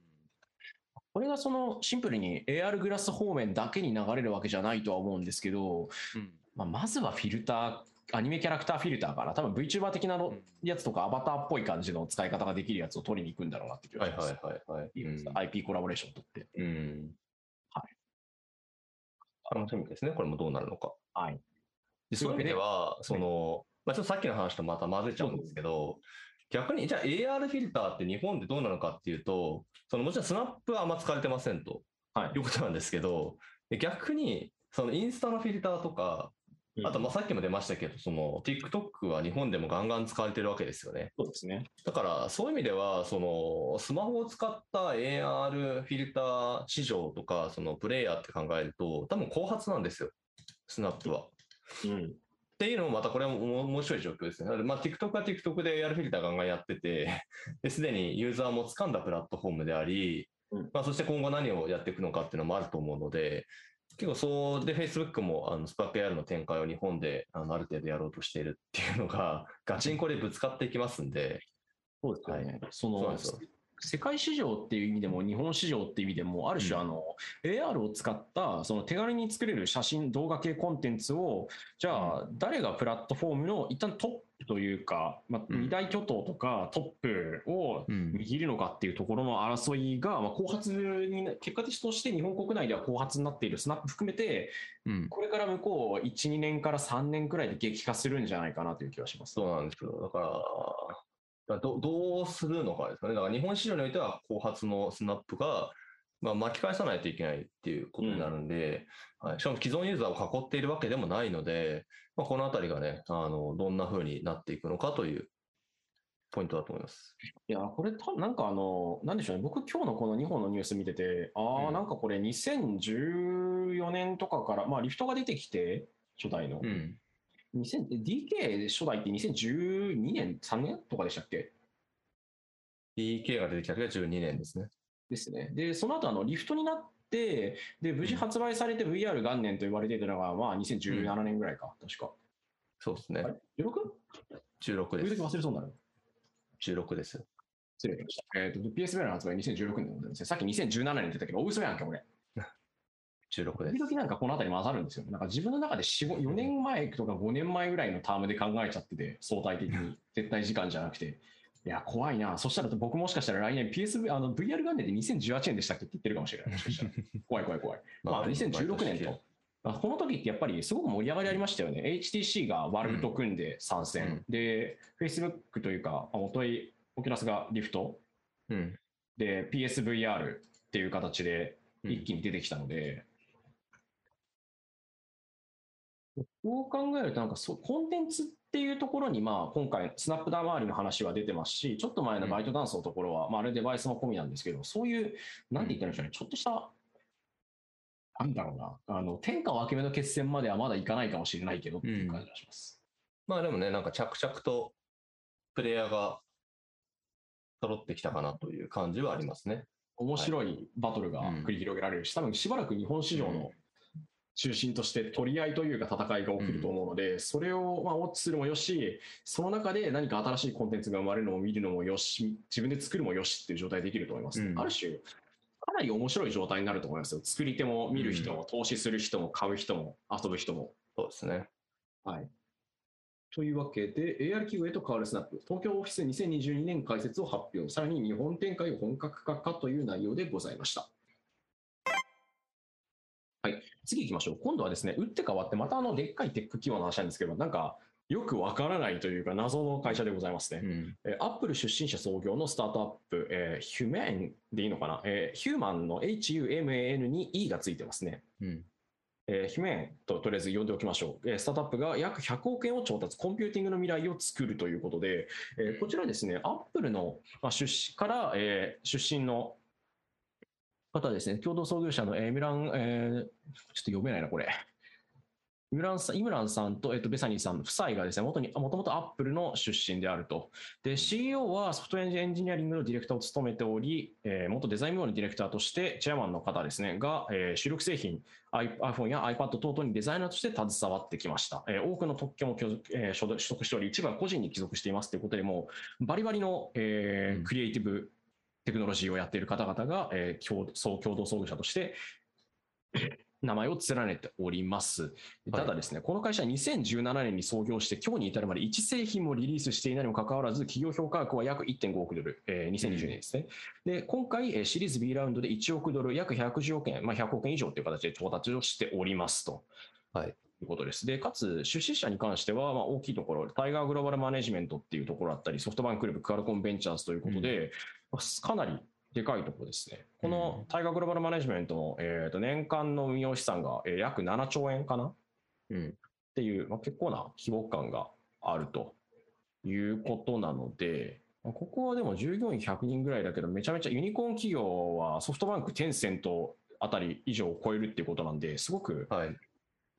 これがそのシンプルに AR グラス方面だけに流れるわけじゃないとは思うんですけど、うん。まあ、まずはフィルター、アニメキャラクターフィルターかな？多分 VTuber 的なのやつとかアバターっぽい感じの使い方ができるやつを取りに行くんだろうなって気がします。はいはいはいはい。いいですか IP コラボレーションを取って。うん。は楽しみですね。これもどうなるのか。はい。でそういう意味では、その、まあ、ちょっとさっきの話とまた混ぜちゃうんですけど、逆に、じゃあ AR フィルターって日本でどうなのかっていうと、そのもちろんスナップはあんま使われてませんとはいいうことなんですけど、で逆に、そのインスタのフィルターとか、あとまあさっきも出ましたけど、その TikTok は日本でもガンガン使われてるわけですよね。そうですね。だからそういう意味では、そのスマホを使った AR フィルター市場とか、そのプレイヤーって考えると、多分後発なんですよ、スナップは。うん。っていうのもまたこれはも面白い状況ですね。なのでまあ TikTok は TikTok で AR フィルターガンガンやってて、ですでにユーザーも掴んだプラットフォームであり、うんまあ、そして今後何をやっていくのかっていうのもあると思うので、結構そうで Facebook もあのスパ AR の展開を日本であのある程度やろうとしているっていうのが、ガチンコでぶつかっていきますんで、そうですよね。そのそうなんですよ。世界市場っていう意味でも、日本市場っていう意味でも、ある種、うんあの、AR を使った、その手軽に作れる写真、動画系コンテンツを、じゃあ、誰がプラットフォームの一旦トップというか、まあ、うん二大巨頭とかトップをうん握るのかっていうところの争いが、まあ、後発にな、結果として日本国内では後発になっているスナップ含めて、うん、これから向こう1、2年から3年くらいで激化するんじゃないかなという気がします。そうなんですよ。だから、だからどどうするのかですかね。だから日本市場においては後発のスナップが、まあ、巻き返さないといけないっていうことになるんで、はい、しかも既存ユーザーを囲っているわけでもないので、まあ、このあたりがね、あのどんな風になっていくのかというポイントだと思います。いや、これ多分なんかあの、なんでしょうね、僕今日のこの2本のニュース見てて、ああ、うんなんかこれ2014年とかから、まあリフトが出てきて、初代の。うん。2000 DK 初代って2012年、3年とかでしたっけ？DK が出てきた時は12年ですね。ですね。で、その後あのリフトになって、で、無事発売されて VR 元年と言われていたのが、まあ2017年ぐらいか、確か。そうですねあ。れ？16? 16時々です。忘れそうになる。16です。失礼しました。えっ、と、PSVR の発売2016年なんですね。さっき2017年って言ったけど、大嘘やんけ、俺。16です時。々なんかこの辺り混ざるんですよ。なんか自分の中で4、4年前とか5年前ぐらいのタームで考えちゃってて、相対的に。絶対時間じゃなくて。いや、怖いな。そしたら僕もしかしたら来年 PSV、あの VR 元年で2018年でしたっけって言ってるかもしれない。怖い怖い怖い。まあ、2016年と。まあこの時ってやっぱりすごく盛り上がりありましたよね。HTC がワルと組んで参戦。うんで、Facebook というか、あおとい、オキュラスがリフトうん。で PSVR っていう形でうん一気に出てきたので、そう考えるとなんかそうコンテンツっていうところにまあ今回スナップダウン周りの話は出てますしちょっと前のバイトダンスのところは、まあ、あれデバイスも込みなんですけどそういうなんて言ったらいいんでしょうね。ちょっとしたなんだろうな。あの天下分け目の決戦まではまだいかないかもしれないけどっていう感じがします。まあでもね、なんか着々とプレイヤーが揃ってきたかなという感じはありますね。面白いバトルがうん。繰り広げられるし、多分しばらく日本市場の中心として取り合いというか戦いが起きると思うので、それをまあウォッチするもよし、その中で何か新しいコンテンツが生まれるのを見るのもよし、自分で作るもよしっていう状態できると思います、うんある種、かなり面白い状態になると思いますよ。作り手も見る人も、投資する人も、買う人も、遊ぶ人も。そうでですね。はい。というわけで、AR 企業へと変わるスナップ、東京オフィス2022年開設を発表、さらに日本展開を本格化かという内容でございました。はい、次行きましょう。今度はですね、打って変わって、またあのでっかいテック企業の話なんですけど、なんか、よくわからないというか、謎の会社でございますね。うん。えーアップル出身者創業のスタートアップ、えーヒューマンでいいのかな、えーヒューマンの HUMAN に E がついてますね。うん。えーヒューマンととりあえず呼んでおきましょう。えースタートアップが約100億円を調達、コンピューティングの未来を作るということで、えーこちらですね、アップルの、まあ、出身から、えー出身の方ですね、共同創業者の、えーミラン、えーちょっと読めないな、これ。イムランさんイムランさんと,、えっとベサニーさんの夫妻がですね、元にもともとアップルの出身であると。で、CEO はソフトエンジニアリングのディレクターを務めており、えー元デザイン部門のディレクターとして、チェアマンの方ですね、が、えー主力製品、iPhone や iPad 等々にデザイナーとして携わってきました。えー多くの特許も取えー所取得しており、一部は個人に帰属していますということで、もうバリバリの、えーうんクリエイティブテクノロジーをやっている方々が、えー共総共同創業者として、名前を連ねております。ただですね、この会社は2017年に創業して、今日に至るまで1製品もリリースしていないにもかかわらず、企業評価額は約1.5億ドル、えー2020年ですね。で、今回、えーシリーズ B ラウンドで1億ドル、約110億円、まあ、100億円以上という形で調達をしておりますと。はいいうことです。で、かつ、出資者に関しては、まあ、大きいところ、タイガーグローバルマネジメントっていうところだったり、ソフトバンクグループ、クアルコンベンチャーズということで、まあかなりでかいところですね。このタイガーグローバルマネジメントの、えーと年間の運用資産が、えー約7兆円かな？っうん。ていう、まあ、結構な規模感があるということなので、まあここはでも従業員100人ぐらいだけど、めちゃめちゃユニコーン企業はソフトバンク、テンセントあたり以上を超えるっていうことなんで、すごくはい。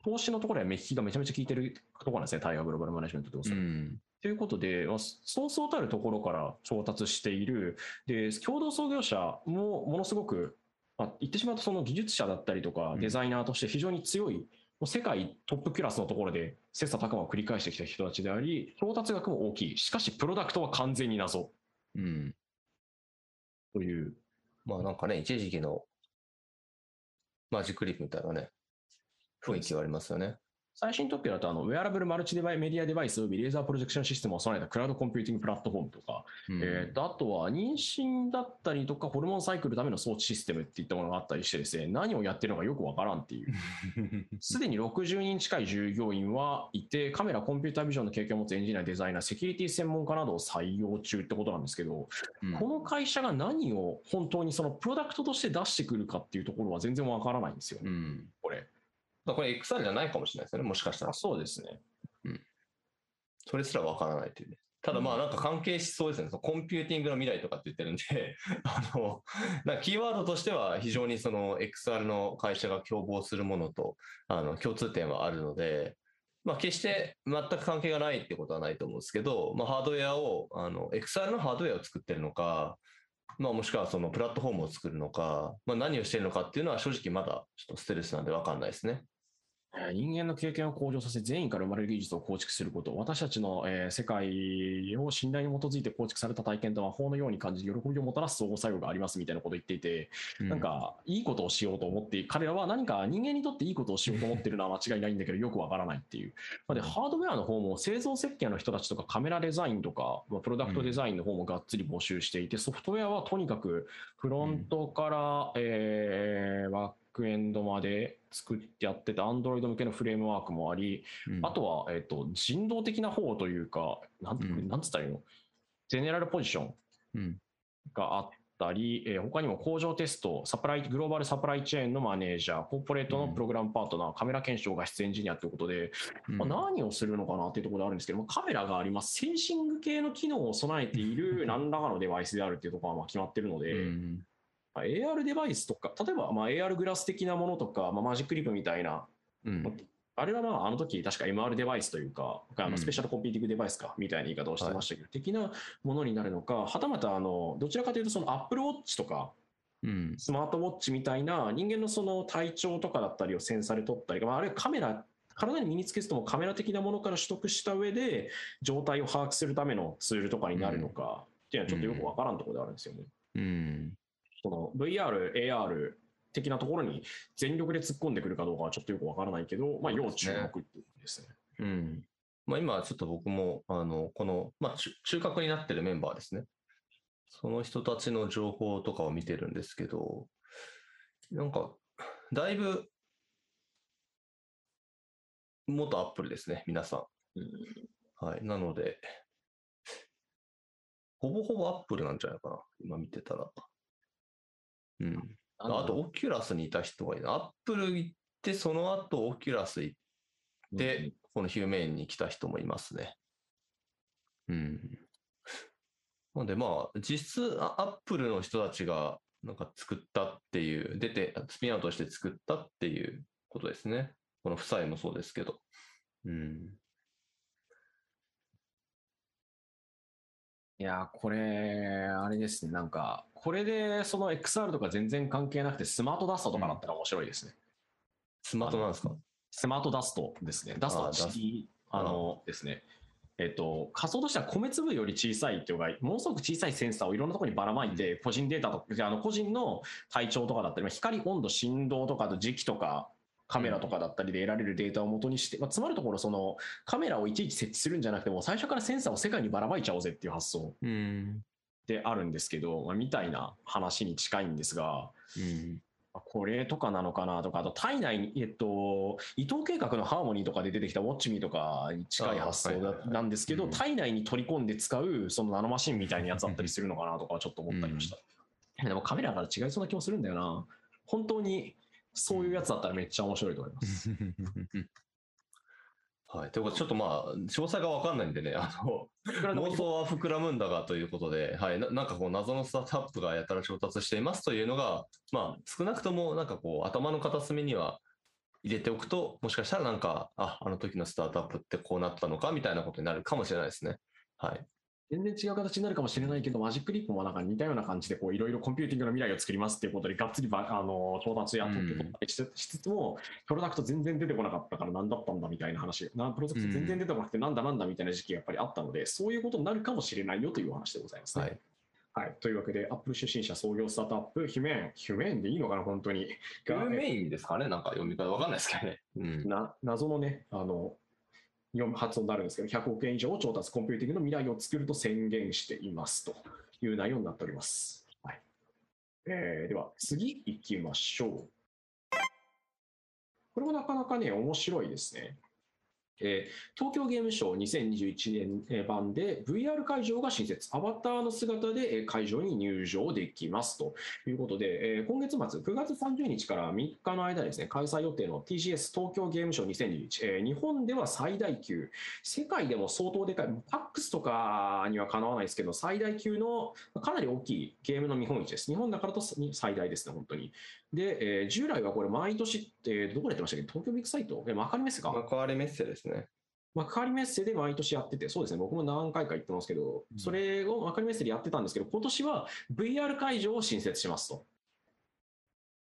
投資のところは目利きがめちゃめちゃ効いてるところなんですね、タイガーグローバルマネジメントっておそらくん。ということで、まあそうそうたるところから調達している、で共同創業者もものすごく、まあ、言ってしまうと、その技術者だったりとかう、ん。デザイナーとして非常に強い、もう世界トップクラスのところで切磋琢磨を繰り返してきた人たちであり、調達額も大きい、しかし、プロダクトは完全に謎。うん。という、まあなんかね、一時期の Magic Leap みたいなね、雰囲気がありますよね。最新特許だとあの、ウェアラブルマルチデバイメディアデバイス及びレーザープロジェクションシステムを備えたクラウドコンピューティングプラットフォームとか、うんえーとあとは妊娠だったりとか、ホルモンサイクルのための装置システムっていったものがあったりしてですね、何をやってるのかよくわからんっていう。すでに60人近い従業員はいて、カメラ、コンピュータービジョンの経験を持つエンジニア、デザイナー、セキュリティ専門家などを採用中ってことなんですけど、うんこの会社が何を本当にそのプロダクトとして出してくるかっていうところは全然わからないんですよね、うん。これ。まあこれ XR じゃないかもしれないですよね、もしかしたらあ。そうですね。それすらわからないというね。ただまあなんか関係しそうですね。そのコンピューティングの未来とかって言ってるんで、あの、なキーワードとしては非常にその XR の会社が共謀するものと、あの、共通点はあるので、まあ決して全く関係がないってことはないと思うんですけど、まあハードウェアを、あの、XR のハードウェアを作ってるのか、まあもしくはそのプラットフォームを作るのか、まあ何をしてるのかっていうのは正直まだちょっとステルスなんでわかんないですね。えー人間の経験を向上させ、善意から生まれる技術を構築すること、私たちの、えー世界を信頼に基づいて構築された体験とは法のように感じ、喜びをもたらす相互作用がありますみたいなことを言っていて、なんか、いいことをしようと思って、彼らは何か人間にとっていいことをしようと思ってるのは間違いないんだけど、よくわからないっていう。で、ハードウェアの方も製造設計の人たちとかカメラデザインとか、まあプロダクトデザインの方もがっつり募集していて、ソフトウェアはとにかくフロントから、えーバックエンドまで作ってやってて、Android 向けのフレームワークもあり、うん。あとは、えっと、人道的な方というか、なんてうん。なんつったらいいの？ゼネラルポジションうん。があったり、えー他にも工場テスト、サプライ、グローバルサプライチェーンのマネージャー、コーポレートのプログラムパートナー、カメラ検証画質エンジニアということで、うん。まあ、何をするのかなっていうところであるんですけども、カメラがあります、センシング系の機能を備えている 何らかのデバイスであるっていうところはまあ決まってるので、うんまあ AR デバイスとか、例えばまあ AR グラス的なものとか、まあ、 Magic Leap みたいな、うん。あれはまああの時確か MR デバイスというか、あうんのスペーシャルコンピューティングデバイスかみたいな言い方をしてましたけど、的なものになるのか、はたまたあのどちらかというと、その Apple Watch とか、うん。スマートウォッチみたいな人間のその体調とかだったりをセンサーで撮ったり、まあ、あるいはカメラ、体に身につけずともカメラ的なものから取得した上で、状態を把握するためのツールとかになるのか、っていうのはちょっとよくわからんところであるんですよね。うんその VR、AR 的なところに全力で突っ込んでくるかどうかはちょっとよくわからないけど、まあ、要注目っていうことです。うん。まあ今ちょっと僕も、あの、この、まあ中中核になってるメンバーですね。その人たちの情報とかを見てるんですけど、なんか、だいぶ、元アップルですね、皆さん。はい。なので、ほぼほぼアップルなんじゃないかな、今見てたら。うん。あと、オキュラスにいた人がいる。アップル行って、その後、オキュラス行って、このヒューメインに来た人もいますね。うん。なので、まあ、実質、あアップルの人たちが、なんか作ったっていう、出て、スピンアウトして作ったっていうことですね。この夫妻もそうですけど。うん。いやー、これ、あれですね、なんか、これでその XR とか全然関係なくて、スマートダストとかだったら面白いですね。スマートなんですか？スマートダストですね。ダストはあーダスト CD あのですね。えっと、仮想としては米粒より小さいっていうのが、ものすごく小さいセンサーをいろんなところにばらまいて、個人データとか、じゃああの個人の体調とかだったり、まあ光、温度、振動とか、時期とか、カメラとかだったりで得られるデータを元にして、まあ、つまるところ、そのカメラをいちいち設置するんじゃなくても、最初からセンサーを世界にばらまいちゃおうぜっていう発想うん。であるんですけど、まあ、みたいな話に近いんですが、うん。これとかなのかなとか、あと体内に、えっと、伊藤計画のハーモニーとかで出てきたウォッチミーとかに近い発想なんですけど、うん体内に取り込んで使うそのナノマシンみたいなやつだったりするのかなとかはちょっと思ったりました。でもカメラから違いそうな気もするんだよな。本当にそういうやつだったらめっちゃ面白いと思います。はい。ということで、ちょっとまあ、詳細がわかんないんでね、あの、妄想は膨らむんだがということで、はい。ななんかこう、謎のスタートアップがやたら調達していますというのが、まあ、少なくともなんかこう、頭の片隅には入れておくと、もしかしたらなんか、あ、あの時のスタートアップってこうなったのかみたいなことになるかもしれないですね。はい。全然違う形になるかもしれないけど、マジックリップもなんか似たような感じで、こういろいろコンピューティングの未来を作りますっていうことで、がっつりばあの到達や特許取ったりしつしつつも、プロダクト全然出てこなかったから何だったんだみたいな話、なプロダクト全然出てこなくてなんだなんだみたいな時期がやっぱりあったので、そういうことになるかもしれないよというお話でございますね。はい。はい。というわけで、アップル出身者創業スタートアップ、ヒュメン、ヒュメンでいいのかな、本当に。フルメインですかね？なんか読み方わかんないですけどね。うん。な謎のね、あの、発音になるんですけど、100億円以上を調達、コンピューティングの未来を作ると宣言していますという内容になっております。はいえーでは、次行きましょう。これもなかなかね、面白いですね。えー東京ゲームショウ2021年版で VR 会場が新設、アバターの姿で会場に入場できますということで、えー今月末、9月30日から3日の間ですね、開催予定の TGS 東京ゲームショウ2021、えー日本では最大級、世界でも相当でかい、PAX とかにはかなわないですけど、最大級のかなり大きいゲームの見本市です。日本だからと最大ですね、本当に。で、えー従来はこれ、毎年って、どこでやってましたっけ？東京ビッグサイト？え、幕張メッセか。幕張メッセですね。幕張メッセで毎年やってて、そうですね、僕も何回か行ってますけど、それを幕張メッセでやってたんですけど、今年は VR 会場を新設しますと。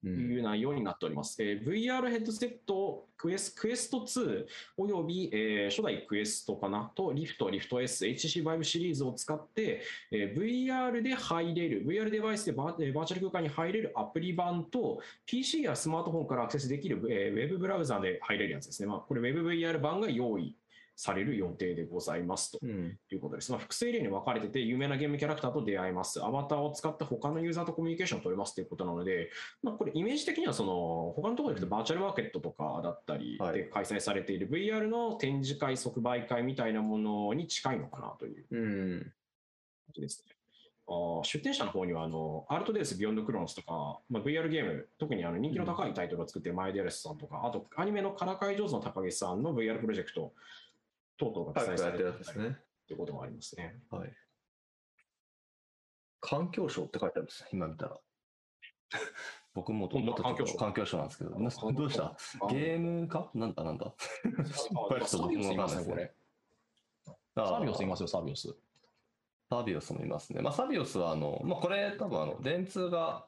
いう内容になっております。えー VR ヘッドセットクエスクエスト2および、えー初代クエストかなとリフト、リフト S、HTC Vive シリーズを使って、えー VR で入れる、VR デバイスでバーえーバーチャル空間に入れるアプリ版と PC やスマートフォンからアクセスできる、えーウェブブラウザで入れるやつですね。まあ、これ WebVR 版が用意される予定でございますと。いうことです。まあ、複数例に分かれてて、有名なゲームキャラクターと出会えます。アバターを使って他のユーザーとコミュニケーションを取れますということなので、まあ、これイメージ的にはその他のところで行くとバーチャルマーケットとかだったりはいで開催されている VR の展示会、即売会みたいなものに近いのかなといううん。感じですね。出展者の方にはあの、アルトデウス・ビヨンド・クロノスとか、まあ、VR ゲーム、特にあの人気の高いタイトルを作っているマイデアレスさんとか、あとアニメのからかい上手の高木さんの VR プロジェクト等々が記載されているってうこともありますね。はい。環境省って書いてあるんですね、今見たら。僕もともっと環境省環境省なんですけど、などうした？ゲームか？なんだなんだ？サビオスいますね、これ。サビオスいますよ、サビオス。サビオスもいますね。まあ、サビオスは、あの、まあ、これ多分、あの、電通が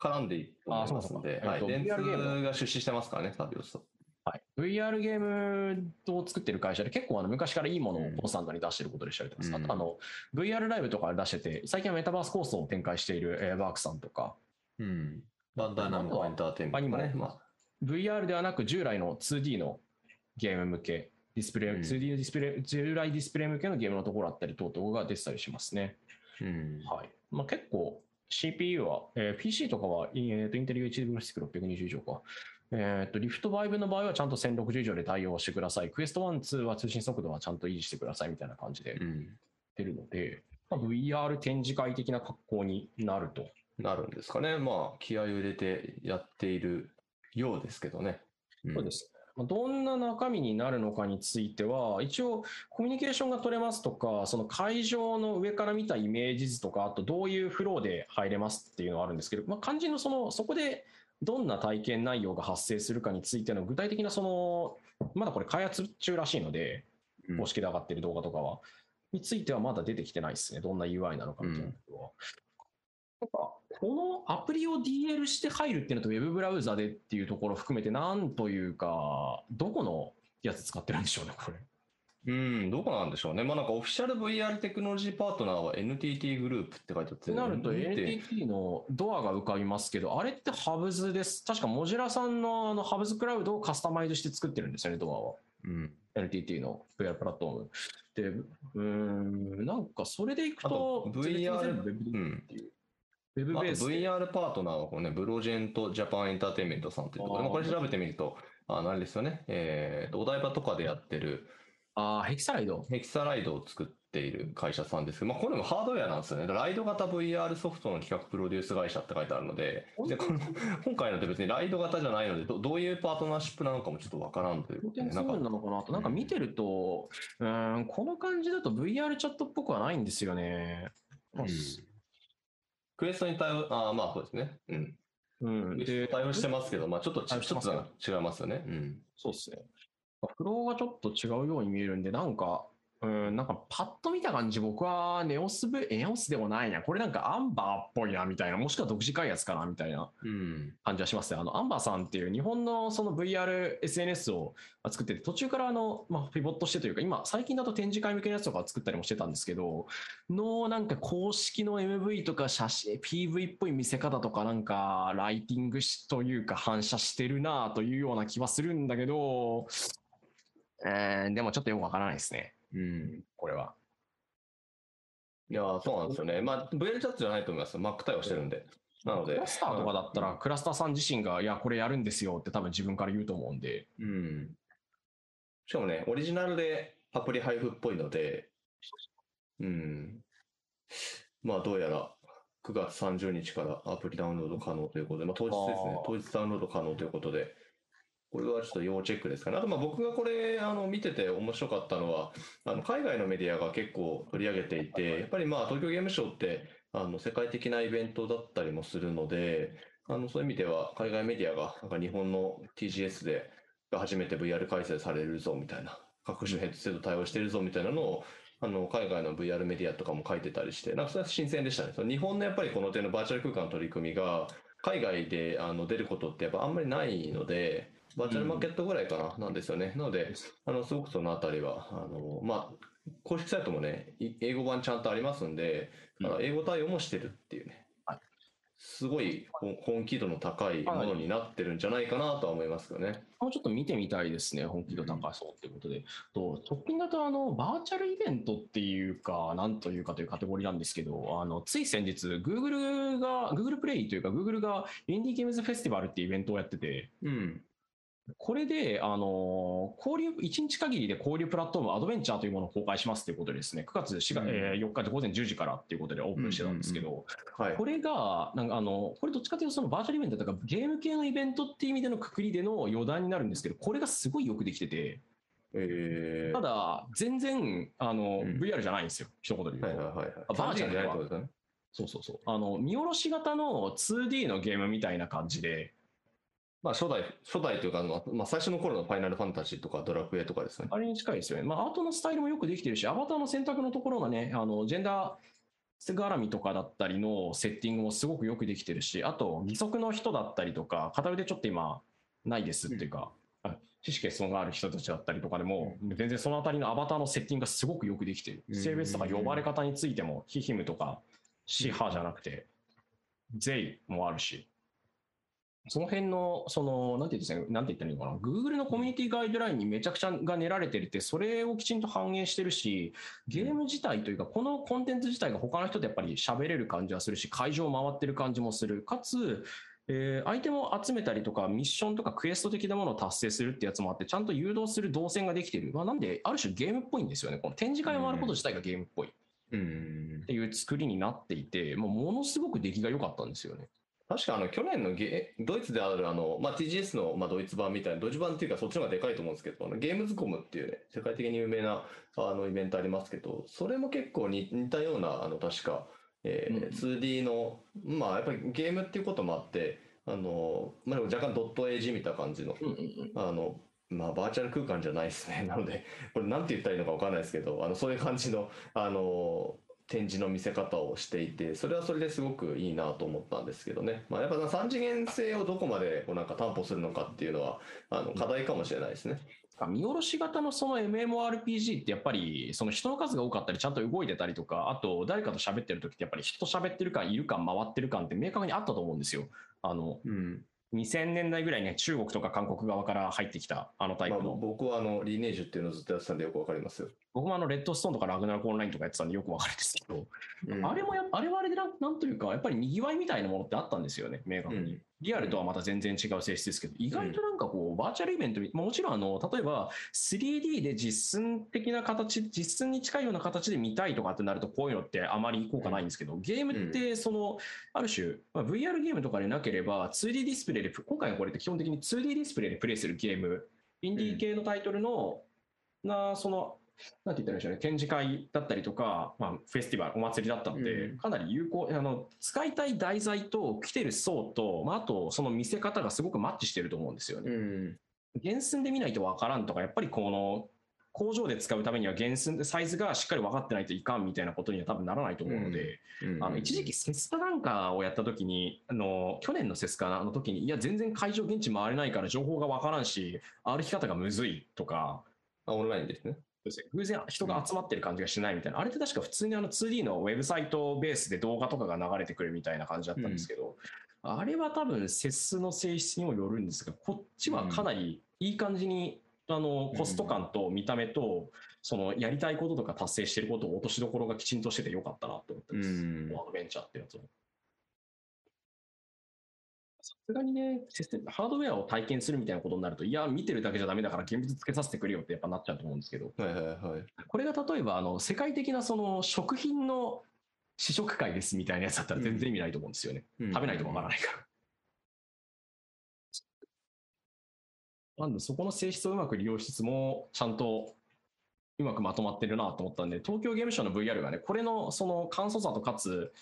絡んでいますので、電通が出資してますからね、サビオスと。はい、VR ゲームを作ってる会社で結構あの昔からいいものをコンスタントに出してることで知られてます。うんあとあの VR ライブとか出してて、最近はメタバースコースを展開している、えーバークさんとか、うん。バンダイナムコエンターテインメント、ね。まあ、VR ではなく従来の 2D のゲーム向けディスプレイ、うん 2D のディスプレイ、従来ディスプレイ向けのゲームのところだったり等々が出てたりしますね。うん。はい。まあ、結構 CPU は、えー PC とかは、えー、とインテリ HD グラフィック620以上か。えっ、と、リフト5の場合はちゃんと1060以上で対応してください。クエスト1、2は通信速度はちゃんと維持してくださいみたいな感じでうん。出るので、まあ、VR 展示会的な格好になると。なるんですかね。まあ、気合を入れてやっているようですけどね。んそうです。まあどんな中身になるのかについては、一応コミュニケーションが取れますとか、その会場の上から見たイメージ図とか、あとどういうフローで入れますっていうのはあるんですけど、まあ、肝心のその、そこでどんな体験内容が発生するかについての具体的なその、まだこれ開発中らしいので、うん公式で上がってる動画とかは、についてはまだ出てきてないですね。どんな UI なのかみたいなことは。なんかこのアプリを DL して入るっていうのと Web ブラウザでっていうところを含めて、なんというか、どこのやつ使ってるんでしょうね、これ。うん、どこなんでしょうね。まあなんかオフィシャル VR テクノロジーパートナーは NTT グループって書いてあっっててなると NTT のドアが浮かびますけど、あれってハブズです。確かモジュラさんのあのハブズクラウドをカスタマイズして作ってるんですよね、ドアは。うん。NTT の VR プラットフォーム。で、うーん、なんかそれでいくあとと、VR ー。VR パートナーはこのね、ブロジェントジャパンエンターテインメントさんというところこれ調べてみると、あのあれですよね、えーと、お台場とかでやってるああ、ヘキサライド。ヘキサライドを作っている会社さんですけど、まあ、これもハードウェアなんですよね。ライド型 VR ソフトの企画プロデュース会社って書いてあるので、でこの今回のって別にライド型じゃないのでど、どういうパートナーシップなのかもちょっとわからんということでねなのかな？と、なんか見てると、うーん、この感じだと VR チャットっぽくはないんですよね。まあうんクエストに対応、ああ、まあそうですね。うん。うん。クエスト対応してますけど、まあちょっとちちょっと違いますよね。うん。そうですね。フローがちょっと違うように見えるんで、なんか、うん、なんかパッと見た感じ、僕はネオスブ、ネオスでもないな。これなんかアンバーっぽいな、みたいな。もしくは独自開発かな、みたいなうん。感じはしますね。あの、アンバーさんっていう日本のその VRSNS を作ってて、途中からあの、まあ、ピボットしてというか、今、最近だと展示会向けのやつとか作ったりもしてたんですけど、の、なんか公式の MV とか写真、PV っぽい見せ方とか、なんか、ライティングしというか反射してるなというような気はするんだけど、えーでもちょっとよくわからないですね。うん。これは。いやー、そうなんですよね。まあ VR チャットじゃないと思います。Mac 対応してるんで。なので。クラスターとかだったら、クラスターさん自身が、いや、これやるんですよって多分自分から言うと思うんで、うん。しかもね、オリジナルでアプリ配布っぽいので、うん。まあ、どうやら9月30日からアプリダウンロード可能ということで、まあ、当日ですね当日ダウンロード可能ということで、これはちょっと要チェックですかね。あと、まあ、僕がこれ、あの、見てて面白かったのは、あの、海外のメディアが結構取り上げていて、やっぱりまあ、東京ゲームショウって、あの、世界的なイベントだったりもするので、あの、そういう意味では、海外メディアが、なんか日本の TGS で、初めて VR 開催されるぞみたいな、各種ヘッドセット対応してるぞみたいなのを、あの海外の VR メディアとかも書いてたりして、なんかそれは新鮮でしたね。日本のやっぱりこの手のバーチャル空間の取り組みが、海外であの出ることってやっぱあんまりないので、バーチャルマーケットぐらいかな、なんですよね。なので、あのすごくそのあたりは、あのまあ、公式サイトもね、い英語版ちゃんとありますんで、あの英語対応もしてるっていうねはい。すごい本本気度の高いものになってるんじゃないかなとは思いますけどね。もうちょっと見てみたいですね、本気度高そうっていうことで。と直近だとあのバーチャルイベントっていうか、なんというかというカテゴリーなんですけど、あのつい先日、Google が、Google プレイというか、Google がインディーゲームズフェスティバルっていうイベントをやってて、うん。これで、あの交流、1日限りで交流プラットフォームアドベンチャーというものを公開しますということでですね、9月4月、うんえー4日で午前10時からっていうことでオープンしてたんですけど、はいこ。れが、なんかあの、これどっちかというとそのバーチャルイベントとかゲーム系のイベントっていう意味でのくくりでの余談になるんですけど、これがすごいよくできてて、えーただ、全然、あの、うん VR じゃないんですよ、一言で言うと。はいはいはいバーチャルじゃないってことですね。そうそうそう。あの、見下ろし型の 2D のゲームみたいな感じで、まあ初代、初代というか、まあまあ最初の頃のファイナルファンタジーとかドラクエとかですね。あれに近いですよね。まあ、アートのスタイルもよくできてるし、アバターの選択のところがね、あの、ジェンダー絡みとかだったりのセッティングもすごくよくできてるし、あと、義足の人だったりとか、片腕ちょっと今、ないですっていうか、あ知識欠損がある人たちだったりとかでも、全然そのあたりのアバターのセッティングがすごくよくできてる。うん性別とか呼ばれ方についても、ヒヒムとか、シハじゃなくて、ゼイもあるし、その辺の、その、なんて言うんですか、なんて言ったらいいのかな、Google のコミュニティガイドラインにめちゃくちゃが練られてるって、それをきちんと反映してるし、ゲーム自体というか、このコンテンツ自体が他の人とやっぱり喋れる感じはするし、会場を回ってる感じもする。かつ、えー、アイテムを集めたりとか、ミッションとかクエスト的なものを達成するってやつもあって、ちゃんと誘導する動線ができてる。まあ、なんで、ある種ゲームっぽいんですよね。この展示会を回ること自体がゲームっぽい。うん、っていう作りになっていて、もうものすごく出来が良かったんですよね。確かあの去年のゲドイツであるあの、まあ、TGS の、まあ、ドイツ版みたいな、ドイツ版っていうかそっちの方がでかいと思うんですけど、あのゲームズコムっていうね、世界的に有名なあのイベントありますけど、それも結構似たような、あの確か、えー、うん、2D の、まあやっぱりゲームっていうこともあって、あの、まあ、若干ドットエイジみたいな感じの、うんうんうん、あの、まあ、バーチャル空間じゃないですね。なので、これなんて言ったらいいのかわかんないですけど、あの、そういう感じの、あの、展示の見せ方をしていてそれはそれですごくいいなと思ったんですけどね、まあ、やっぱ3次元性をどこまでこうなんか担保するのかっていうのはあの課題かもしれないですね。見下ろし型のその MMORPG ってやっぱりその人の数が多かったりちゃんと動いてたりとかあと誰かと喋ってる時ってやっぱり人と喋ってる感いる感回ってる感って明確にあったと思うんですよ。あの、うん、2000年代ぐらいね、中国とか韓国側から入ってきたあのタイプの。まあ、僕はあのリーネージュっていうのをずっとやってたんでよくわかりますよ。僕もあのレッドストーンとかラグナロクオンラインとかやってたんでよくわかるんですけど、うん、あれもやあれはあれでなんなんというか、やっぱり賑わいみたいなものってあったんですよね、明確に。うん。リアルとはまた全然違う性質ですけど、意外となんかこう、バーチャルイベント、もちろんあの、例えば 3D で実寸的な形、実寸に近いような形で見たいとかってなると、こういうのってあまり効果ないんですけど、ゲームってその、ある種、まあ、VR ゲームとかでなければ、2D ディスプレイで、今回はこれって基本的に 2D ディスプレイでプレイするゲーム、インディー系のタイトルの、な、その、なんて言ったらいいんでしょうね、展示会だったりとか、まあ、フェスティバル、お祭りだったので、うん、かなり有効、あの、使いたい題材と来てる層と、まあ、あと、その見せ方がすごくマッチしてると思うんですよね。うん、原寸で見ないとわからんとか、やっぱりこの、工場で使うためには原寸でサイズがしっかり分かってないといかんみたいなことには多分ならないと思うので、うん、あの一時期セスカなんかをやった時にあの去年のセスカの時にいや全然会場現地回れないから情報が分からんし歩き方がむずいとかオンラインですね偶然人が集まってる感じがしないみたいな、あれって確か普通にあの 2D のウェブサイトベースで動画とかが流れてくるみたいな感じだったんですけど、うん、あれは多分接数の性質にもよるんですが、こっちはかなりいい感じに、あのコスト感と見た目と、そのやりたいこととか達成してることを落としどころがきちんとしててよかったなと思ってます、うん、アドベンチャーってやつは。さすがにね、ハードウェアを体験するみたいなことになると、いや、見てるだけじゃダメだから現物つけさせてくれよってやっぱなっちゃうと思うんですけど、はいはいはい、これが例えばあの世界的なその食品の試食会ですみたいなやつだったら全然意味ないと思うんですよね。うん、食べないとわからないから。なんで、そこの性質をうまく利用しつつも、ちゃんとうまくまとまってるなと思ったんで、東京ゲームショウの VR がね、これのその簡素さとかつ、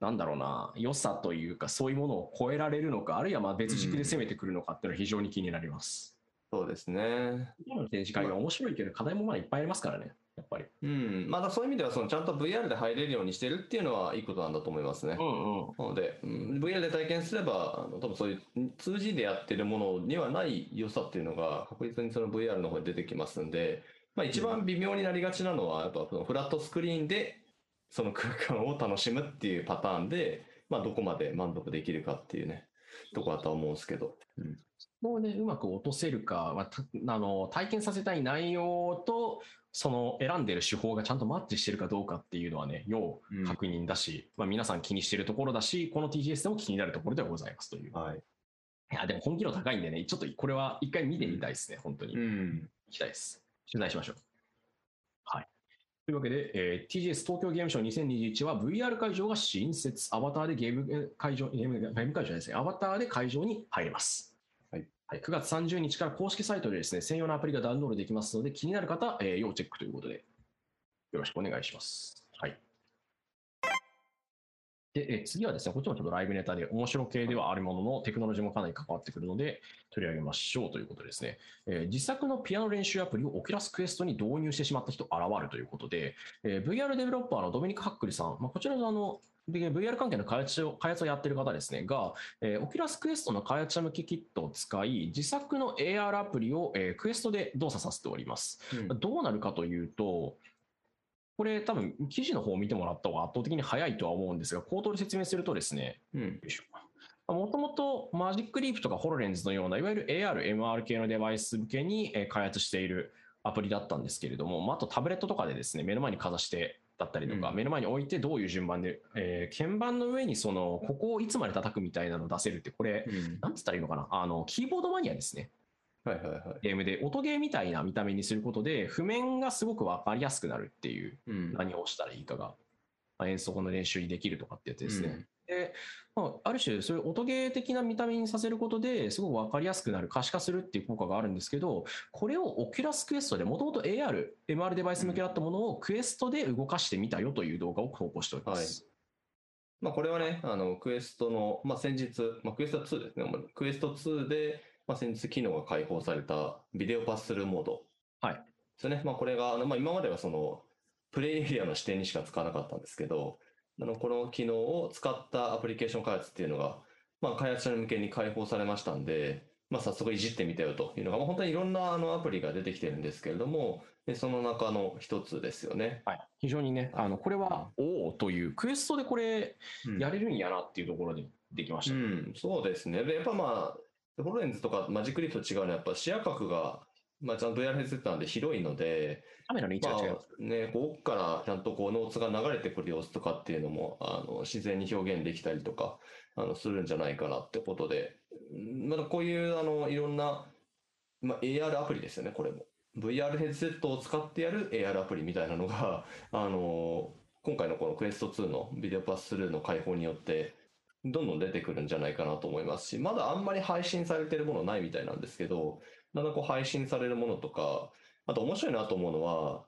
なんだろうな、良さというか、そういうものを超えられるのか、あるいはまあ別軸で攻めてくるのかっていうのは非常に気になります。うん、そうですね。今の展示会が面白いけど、課題もまだいっぱいありますからね、やっぱり。うん、まだそういう意味ではその、ちゃんと VR で入れるようにしてるっていうのはいいことなんだと思いますね。うんうん、なので、うん、VR で体験すれば、あの多分そういう 2G でやってるものにはない良さっていうのが、確実にその VR の方に出てきますんで、まあ、一番微妙になりがちなのは、やっぱそのフラットスクリーンでその空間を楽しむっていうパターンで、まあ、どこまで満足できるかっていうね、とこだとは思うんですけど。うんもうね、うまく落とせるか、まあ、あの体験させたい内容と、その選んでる手法がちゃんとマッチしてるかどうかっていうのはね、要確認だし、うん、まあ、皆さん気にしてるところだし、この TGS でも気になるところではございますという。はい、いや、でも本気度高いんでね、ちょっとこれは一回見てみたいですね、本当に。うん、行きたいです。取材しましょう。はい。というわけで、えー、TGS 東京ゲームショウ2021は VR 会場が新設、アバターでゲーム会場、ゲームゲーム会場ですね、アバターで会場に入れます。はい、はい、9月30日から公式サイトでですね、専用のアプリがダウンロードできますので、気になる方、えー、要チェックということで、よろしくお願いします。はい。で、え次はですね、こっちもちょっとライブネタで面白系ではあるものの、テクノロジーもかなり関わってくるので、取り上げましょうということですね。えー、自作のピアノ練習アプリをオキュラスクエストに導入してしまった人現るということで、えー、VR デベロッパーのドミニク・ハックリさん、まあ、こちらのあの、VR 関係の開発を開発をやっている方ですね、が、えー、オキュラスクエストの開発者向けキットを使い、自作の AR アプリを、えー、クエストで動作させております。うん、どうなるかというと、これ多分記事の方を見てもらった方が圧倒的に早いとは思うんですが、口頭で説明するとですね、うん、もともとマジックリープとかホロレンズのような、いわゆる AR、MR 系のデバイス向けにえー開発しているアプリだったんですけれども、まあ、あとタブレットとかでですね、目の前にかざしてだったりとか、うん。目の前に置いてどういう順番で、えー鍵盤の上にその、ここをいつまで叩くみたいなのを出せるって、これ、うん。なんつったらいいのかな、あの、キーボードマニアですね。はいはいはい。ゲームで、音ゲーみたいな見た目にすることで、譜面がすごくわかりやすくなるっていう、うん何を押したらいいかが、まあ演奏の練習にできるとかってやつですね。うんで、まあ、ある種、そういう音ゲー的な見た目にさせることですごく分かりやすくなる、可視化するっていう効果があるんですけど、これを Oculus Quest で、もともと AR、MR デバイス向けだったものをクエストで動かしてみたよという動画を投稿しております。まあ、これはね、あの、クエストの、まあ、先日、まあ、クエスト2ですね。クエスト2で、まあ、先日機能が開放されたビデオパススルーモード。はいですよね。まあ、これが、あのまあ、今まではその、プレイエリアの視点にしか使わなかったんですけど、あの、この機能を使ったアプリケーション開発っていうのが、まあ、開発者向けに開放されましたんで、まあ、早速いじってみたよというのが、まあ、本当にいろんなあのアプリが出てきてるんですけれども、でその中の一つですよね。はい、非常にね、あのこれは、おおという、クエストでこれ、うんやれるんやなっていうところでできました。うん、そうですね。で、やっぱまあ、ホロレンズとかマジックリーフと違うのは、やっぱ視野角が、まあ、ちゃんと VR ヘッドセットなんで広いので、カメラの位置まが違います。あね、こう奥からちゃんとこうノーツが流れてくる様子とかっていうのもあの自然に表現できたりとかあのするんじゃないかなってことで、うんまだこういうあのいろんな、まあ、AR アプリですよね、これも。VR ヘッドセットを使ってやる AR アプリみたいなのが、あの今回のこのクエスト2のビデオパススルーの開放によって、どんどん出てくるんじゃないかなと思いますし、まだあんまり配信されてるものないみたいなんですけど、だんだんこう配信されるものとか、あと面白いなと思うのは、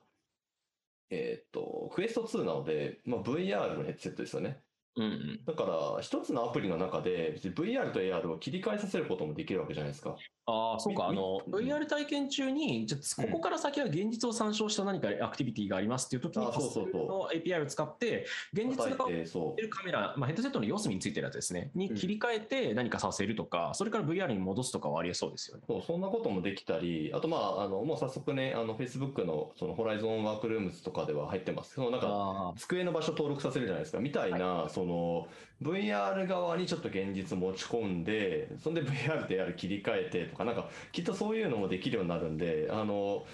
えーっと、クエスト2なので、まあ、VR のヘッドセットですよね。うんうん、だから、一つのアプリの中で、別に VR と AR を切り替えさせることもできるわけじゃないですか。ああ、そうか、あみの、み VR 体験中に、じゃあここから先は現実を参照した何かアクティビティがありますっていう時に、あそうそうそう。API を使って、現実が叩いて、るカメラ、まあ、ヘッドセットの四隅についてるやつですね、に切り替えて何かさせるとか、それから VR に戻すとかはありえそうですよね。そう、そんなこともできたり、あと、まあ、あの、もう早速ね、あの、Facebook の、その、ホライゾンワークルームズとかでは入ってます。その、なんか、あ机の場所登録させるじゃないですか、みたいな、その、VR 側にちょっと現実持ち込んで、そんで VR と AR 切り替えてとか、なんか、きっとそういうのもできるようになるんで、あの、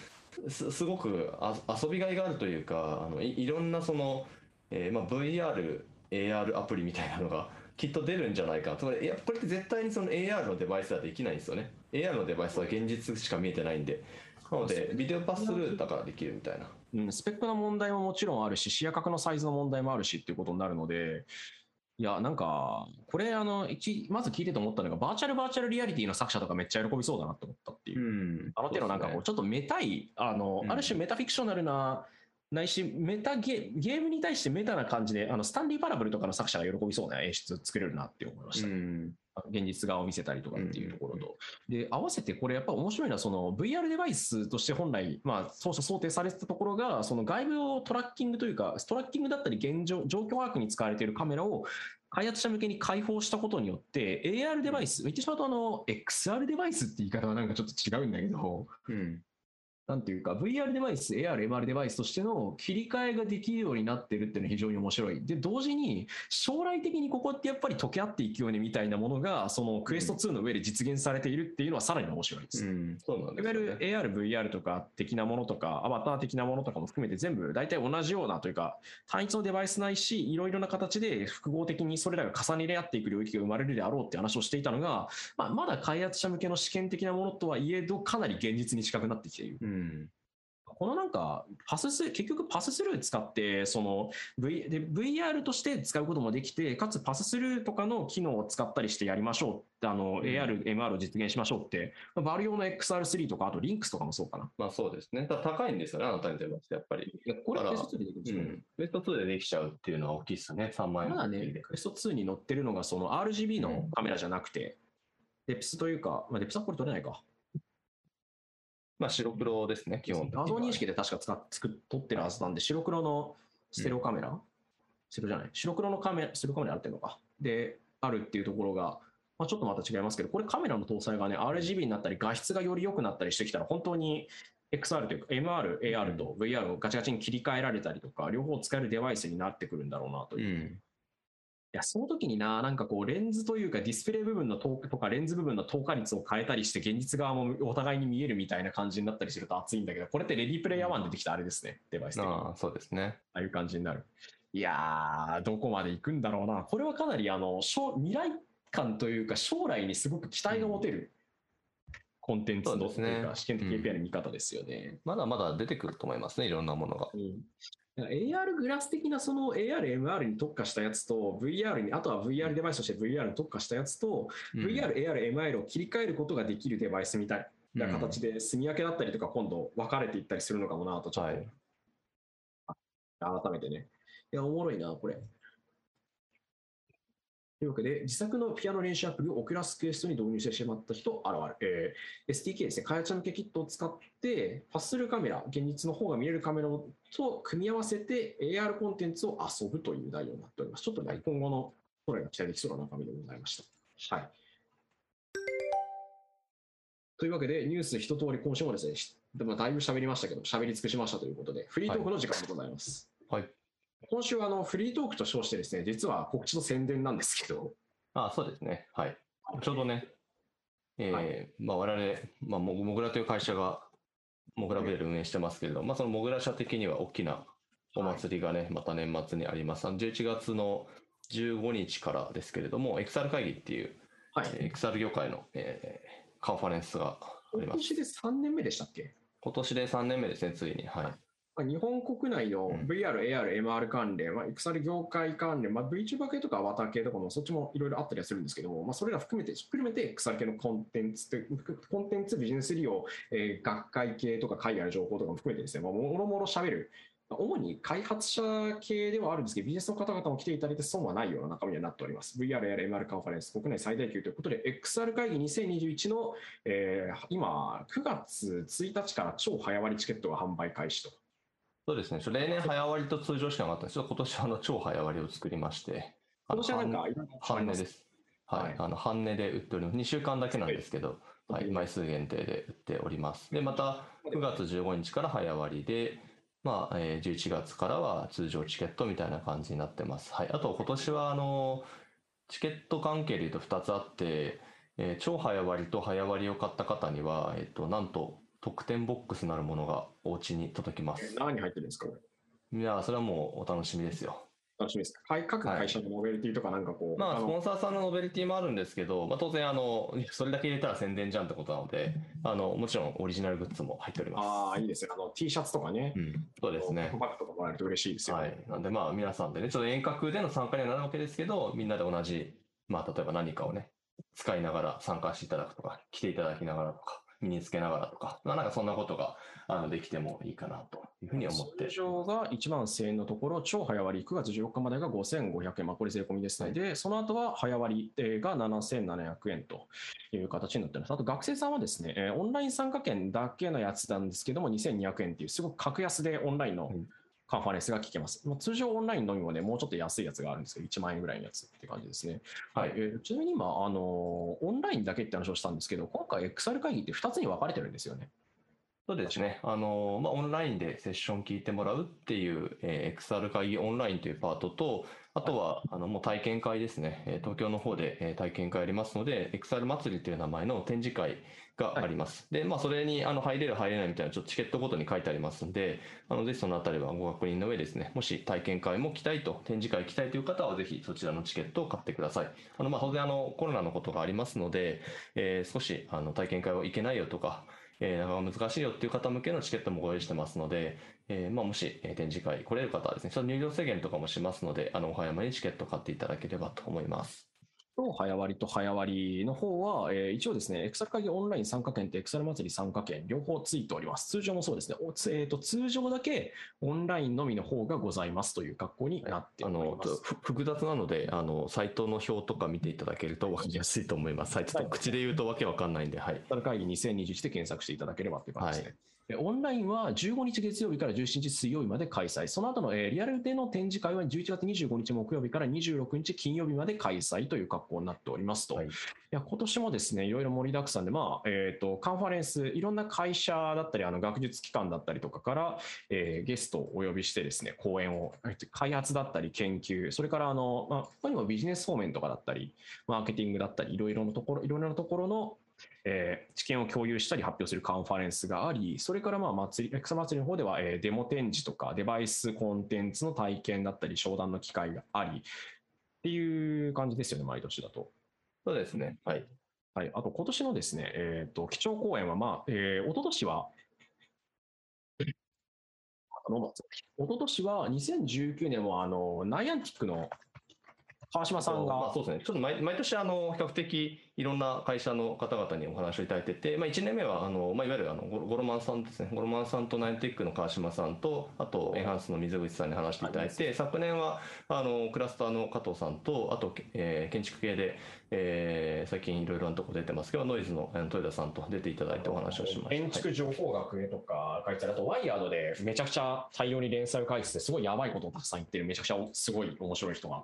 すすごくあ遊びがいがあるというか、あのいいろんなその、えーまあ、VR、AR アプリみたいなのがきっと出るんじゃないかな。つまりいやこれって絶対にその AR のデバイスではできないんですよね。AR のデバイスは現実しか見えてないんで。なので、ビデオパススルーだからできるみたいな。うん、スペックの問題ももちろんあるし、視野角のサイズの問題もあるしっていうことになるので、いや、なんか、これ、あの、一、まず聞いてて思ったのが、バーチャルバーチャルリアリティの作者とかめっちゃ喜びそうだなって思ったっていう。ん。あの手のなんかこう、ちょっとメタい、あの、うん。ある種メタフィクショナルな、ないし、メタゲゲームに対してメタな感じで、あの、スタンリー・パラブルとかの作者が喜びそうな演出作れるなって思いました。うん。現実側を見せたりとかっていうところと。で、合わせてこれやっぱ面白いのは、その VR デバイスとして本来、まあ、当初想定されてたところが、その外部をトラッキングというか、トラッキングだったり現状、状況把握に使われているカメラを開発者向けに開放したことによって、AR デバイス、言ってしまうとあの、XR デバイスって言い方はなんかちょっと違うんだけど、うんなんていうか、VR デバイス、AR、MR デバイスとしての切り替えができるようになってるっていうのは非常に面白い。で、同時に、将来的にここってやっぱり溶け合っていくようにみたいなものが、そのクエスト2の上で実現されているっていうのはさらに面白いです。うん、そうなんいですよねわゆる AR、VR とか的なものとか、アバター的なものとかも含めて全部大体同じようなというか、単一のデバイスないし、いろいろな形で複合的にそれらが重ね合っていく領域が生まれるであろうって話をしていたのが、まあ、まだ開発者向けの試験的なものとはいえど、かなり現実に近くなってきている。うんこのなんか、パスス、結局パススルー使って、その、v、で VR として使うこともできて、かつパススルーとかの機能を使ったりしてやりましょうって、あの、ん AR、MR を実現しましょうって、まあバル用の XR3 とか、あとリンクスとかもそうかな。まあそうですね。高いんですよね、あなたに出まして、やっぱり。これ、だからクエスト2でできるんですよねうん。ベスト2でできちゃうっていうのは大きいですね、3万円まだねクエスト2に載ってるのが、その RGB のカメラじゃなくて、デプスというか、まあ、デプスはこれ撮れないか。まあ白黒ですね、基本画像認識で確か使っ作っ撮ってるはずなんで、白黒のステレオカメラ、ステレオじゃない、白黒のカメラ、ステレオカメラあってるのか。で、あるっていうところが、まあ、ちょっとまた違いますけど、これカメラの搭載がね、RGB になったり、画質がより良くなったりしてきたら、本当に XR というか、MR、AR と VR をガチガチに切り替えられたりとか、両方使えるデバイスになってくるんだろうなという。うん。や、その時にな、なんかこう、レンズというかディスプレイ部分の透とか、レンズ部分の透過率を変えたりして、現実側もお互いに見えるみたいな感じになったりすると熱いんだけど、これってレディープレイヤー1出てきたあれですね、デバイス的に。ああ、そうですね。ああいう感じになる。いやー、どこまで行くんだろうな。これはかなり、あの、未来感というか、将来にすごく期待が持てる。コンテンツの、ね、試験的 API の見方ですよね、うん、まだまだ出てくると思いますね、いろんなものが。うん、AR グラス的なその AR、MR に特化したやつと VR に、あとは VR デバイスとして VR に特化したやつと、うん、VR、AR、MR を切り替えることができるデバイスみたいな形で、住み分けだったりとか、今度分かれていったりするのかもなと、ちょっと、はい、改めてね。いや、おもろいな、これ。というわけで、自作のピアノ練習アプリをオクラスクエストに導入してしまった人現れる。えー、SDK ですね、開発向けキットを使って、パススルカメラ、現実の方が見えるカメラと組み合わせて AR コンテンツを遊ぶという内容になっております。ちょっとね、今後の将来が期待できそうな中身でございました。はい。というわけで、ニュース一通り今週もですね、でもだいぶ喋りましたけど、喋り尽くしましたということで、フリートークの時間でございます。はい。今週はあのフリートークと称してですね、実は告知と宣伝なんですけど。あそうですね。はい。ちょうどね、えー、はい、まあ我々、まあ、モグラという会社が、モグラベル運営してますけれど、まあそのモグラ社的には大きなお祭りがね、はい、また年末にあります。11月の15日からですけれども、XR 会議っていう、はい、XR 業界の、えー、カンファレンスがあります。今年で3年目でしたっけ？今年で3年目ですね、ついに。はい。日本国内の VR、AR、MR 関連、まあ、XR 業界関連、まあ、VTuber 系とかアバター系とかもそっちもいろいろあったりはするんですけども、まあ、それら含めて、含めて XR 系のコンテンツコンテンツ、ビジネス利用、えー、学会系とか海外の情報とかも含めてですね、まあ、もろもろ喋る、主に開発者系ではあるんですけど、ビジネスの方々も来ていただいて損はないような中身にはなっております。VR、AR、MR カンファレンス、国内最大級ということで、XR 会議2021の、えー、今、9月1日から超早割チケットが販売開始と。そうですね。例年早割と通常しかなかったんですけど、今年はあの超早割を作りまして、今年はなんか半値です。はい。あの半値で売っております。2週間だけなんですけど、はい、枚数限定で売っております。で、また9月15日から早割で、まあ、えー、11月からは通常チケットみたいな感じになってます。はい。あと今年はあの、チケット関係で言うと2つあって、えー、超早割と早割を買った方には、えっ、ー、と、なんと特典ボックスなるものがお家に届きます。何入ってるんですか？いや、それはもうお楽しみですよ。楽しみですか？各会社のノベルティとかなんかこう、はい、まあ、スポンサーさんのノベルティもあるんですけど、まあ、当然あの、それだけ入れたら宣伝じゃんってことなので、あの、もちろんオリジナルグッズも入っております。ああ、いいですね。あの、T シャツとかね。うん、そうですね。バッグとかもらえると嬉しいですよ、ね。はい。なんでまあ、皆さんでね、ちょっと遠隔での参加にはなるわけですけど、みんなで同じ、まあ、例えば何かをね、使いながら参加していただくとか、来ていただきながらとか、身につけながらとか、まあ、なんかそんなことがあのできてもいいかなというふうに思って。通常が1万1000円のところ、超早割9月14日までが5500円、まあ、これ税込みですね。で、その後は早割が7700円という形になっています。あと学生さんはですね、オンライン参加券だけのやつなんですけども、2200円っていう、すごく格安でオンラインの、カンファレンスが聞けます。通常オンラインのみもね、もうちょっと安いやつがあるんですけど、1万円ぐらいのやつって感じですね。はい。えー、ちなみに今、あのオンラインだけって話をしたんですけど、今回 XR 会議って2つに分かれてるんですよね。そうですね。あの、まあ、オンラインでセッション聞いてもらうっていう、えー、XR 会議オンラインというパートと、あとは、あの、もう体験会ですね。東京の方で体験会ありますので、XR 祭りという名前の展示会があります。はい、で、まあ、それに、あの、入れる入れないみたいな、ちょっとチケットごとに書いてありますんで、あの、ぜひそのあたりはご確認の上ですね、もし体験会も来たいと、展示会来たいという方は、ぜひそちらのチケットを買ってください。あの、まあ、当然、あの、コロナのことがありますので、えー、少し、あの、体験会は行けないよとか、えー、なかなか難しいよっていう方向けのチケットもご用意してますので、えー、まあ、もし、え展示会来れる方はですね、ちょっと入場制限とかもしますので、あの、お早めにチケット買っていただければと思います。と早割と早割の方は、えー、一応ですね、エクサル会議オンライン参加券とエクサル祭り参加券、両方ついております。通常もそうですね。おえーと、通常だけオンラインのみの方がございますという格好になっております。あの複雑なので、あの、サイトの表とか見ていただけると分かりやすいと思います。サイトと口で言うとわけわかんないんで、はい。エクサル会議2021で検索していただければという感じですね。はいえオンラインは15日月曜日から17日水曜日まで開催。その後の、えーリアルでの展示会は11月25日木曜日から26日金曜日まで開催という格好になっておりますと。はいいや今年もですね、いろいろ盛りだくさんで、まあえー、とカンファレンス、いろんな会社だったり、あの学術機関だったりとかから、えーゲストをお呼びしてですね、講演を、えー開発だったり研究、それからあの、まあ、他にもビジネス方面とかだったり、マーケティングだったり、いろいろなところ、いろいろなところの、えー知見を共有したり発表するカンファレンスがあり、それからまあ祭り、X 祭りの方では、えーデモ展示とかデバイスコンテンツの体験だったり、商談の機会があり、っていう感じですよね、毎年だと。そうですね。はい。はい、あと今年のですね、えー、と基調講演は、まあえー、一昨年は、あの一昨年は2019年はあのナイアンティックの川島さんが、まあ、そうですね。ちょっと毎毎年あの比較的いろんな会社の方々にお話をいただいてて、まあ1年目はあのまあいわゆるあのゴロマンさんですね。ゴロマンさんとナインテックの川島さんとあとエンハンスの水口さんに話していただいて、昨年はあのクラスターの加藤さんとあと、えー建築系で、えー最近いろいろなとこ出てますけどノイズの豊田さんと出ていただいてお話をしました。建築情報学とか書いてあるあと、ワイヤードでめちゃくちゃ大量に連載を書いてて、すごいやばいことをたくさん言ってる、めちゃくちゃすごい面白い人が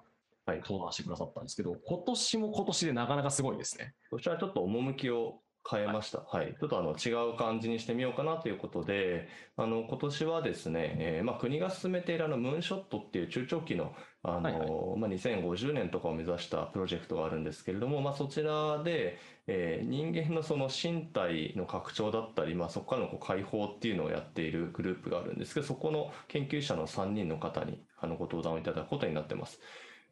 はい登壇してくださったんですけど、今年も今年でなかなかすごいですね。そちらちょっと趣を変えました。はい。ちょっとあの違う感じにしてみようかなということで、あの今年はですね、えーまあ国が進めているあのムーンショットっていう中長期のあの、はいはいまあ2050年とかを目指したプロジェクトがあるんですけれども、まあそちらで、えー人間のその身体の拡張だったり、まあそこからのこう解放っていうのをやっているグループがあるんですけど、そこの研究者の3人の方にあのご登壇をいただくことになってます。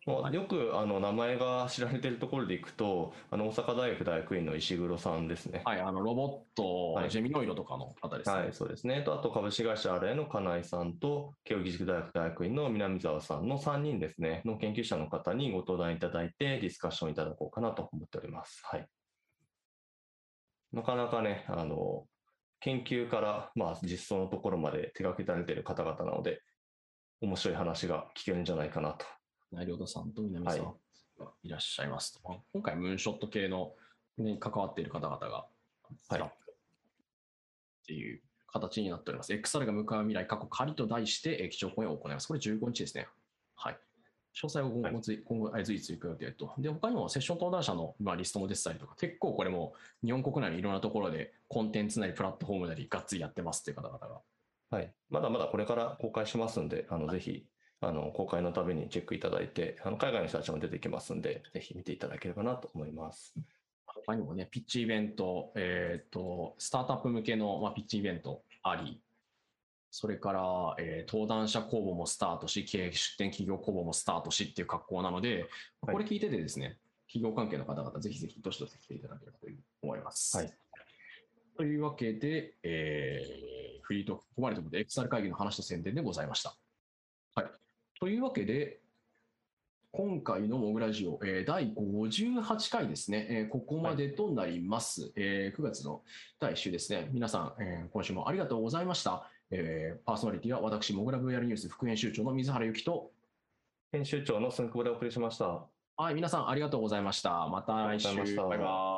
よくあの名前が知られているところでいくと、あの大阪大学大学院の石黒さんですね。はい、あのロボット、はいジェミノイドとかの方ですね。はい、そうですね。とあと株式会社 RA の金井さんと、慶應義塾大学大学院の南沢さんの3人ですね、の研究者の方にご登壇いただいて、ディスカッションいただこうかなと思っております。はい。なかなかね、あの、研究から、まあ、実装のところまで手掛けられている方々なので、面白い話が聞けるんじゃないかなと。内良田さんと南さんはがいらっしゃいますと。まあ今回、ムーンショット系のに関わっている方々が、はいっていう形になっております。XR が向かう未来、過去仮と題して、えー基調講演を行います。これ15日ですね。はい。詳細を今後,、今後、あ随時追加予定と。で、他にもセッション登壇者の、まあ、リストも出てたりとか、結構これも日本国内のいろんなところでコンテンツなりプラットフォームなりがっつりやってますっていう方々がはい。まだまだこれから公開しますんで、あの、ぜひ、あの、公開のたびにチェックいただいて、あの、海外の人たちも出てきますんで、ぜひ見ていただければなと思います。他にもね、ピッチイベント、えっ、と、スタートアップ向けの、まあ、ピッチイベントあり、それから、えー登壇者公募もスタートし、経営出展企業公募もスタートしっていう格好なので、はいこれ聞いててですね、企業関係の方々、ぜひぜひどしどし来ていただければと思います。はい。というわけで、えーフリートーク、ここまでということで、XR 会議の話と宣伝でございました。はい。というわけで、今回のモグラジオ、えー第58回ですね、えーここまでとなります、えー9月の第1週ですね。皆さん、えー今週もありがとうございました。えーパーソナリティは私、モグラ VR ニュース副編集長の水原由紀と、編集長の寸久保でお送りしました。はい、皆さんありがとうございました。また来週。バイバイ。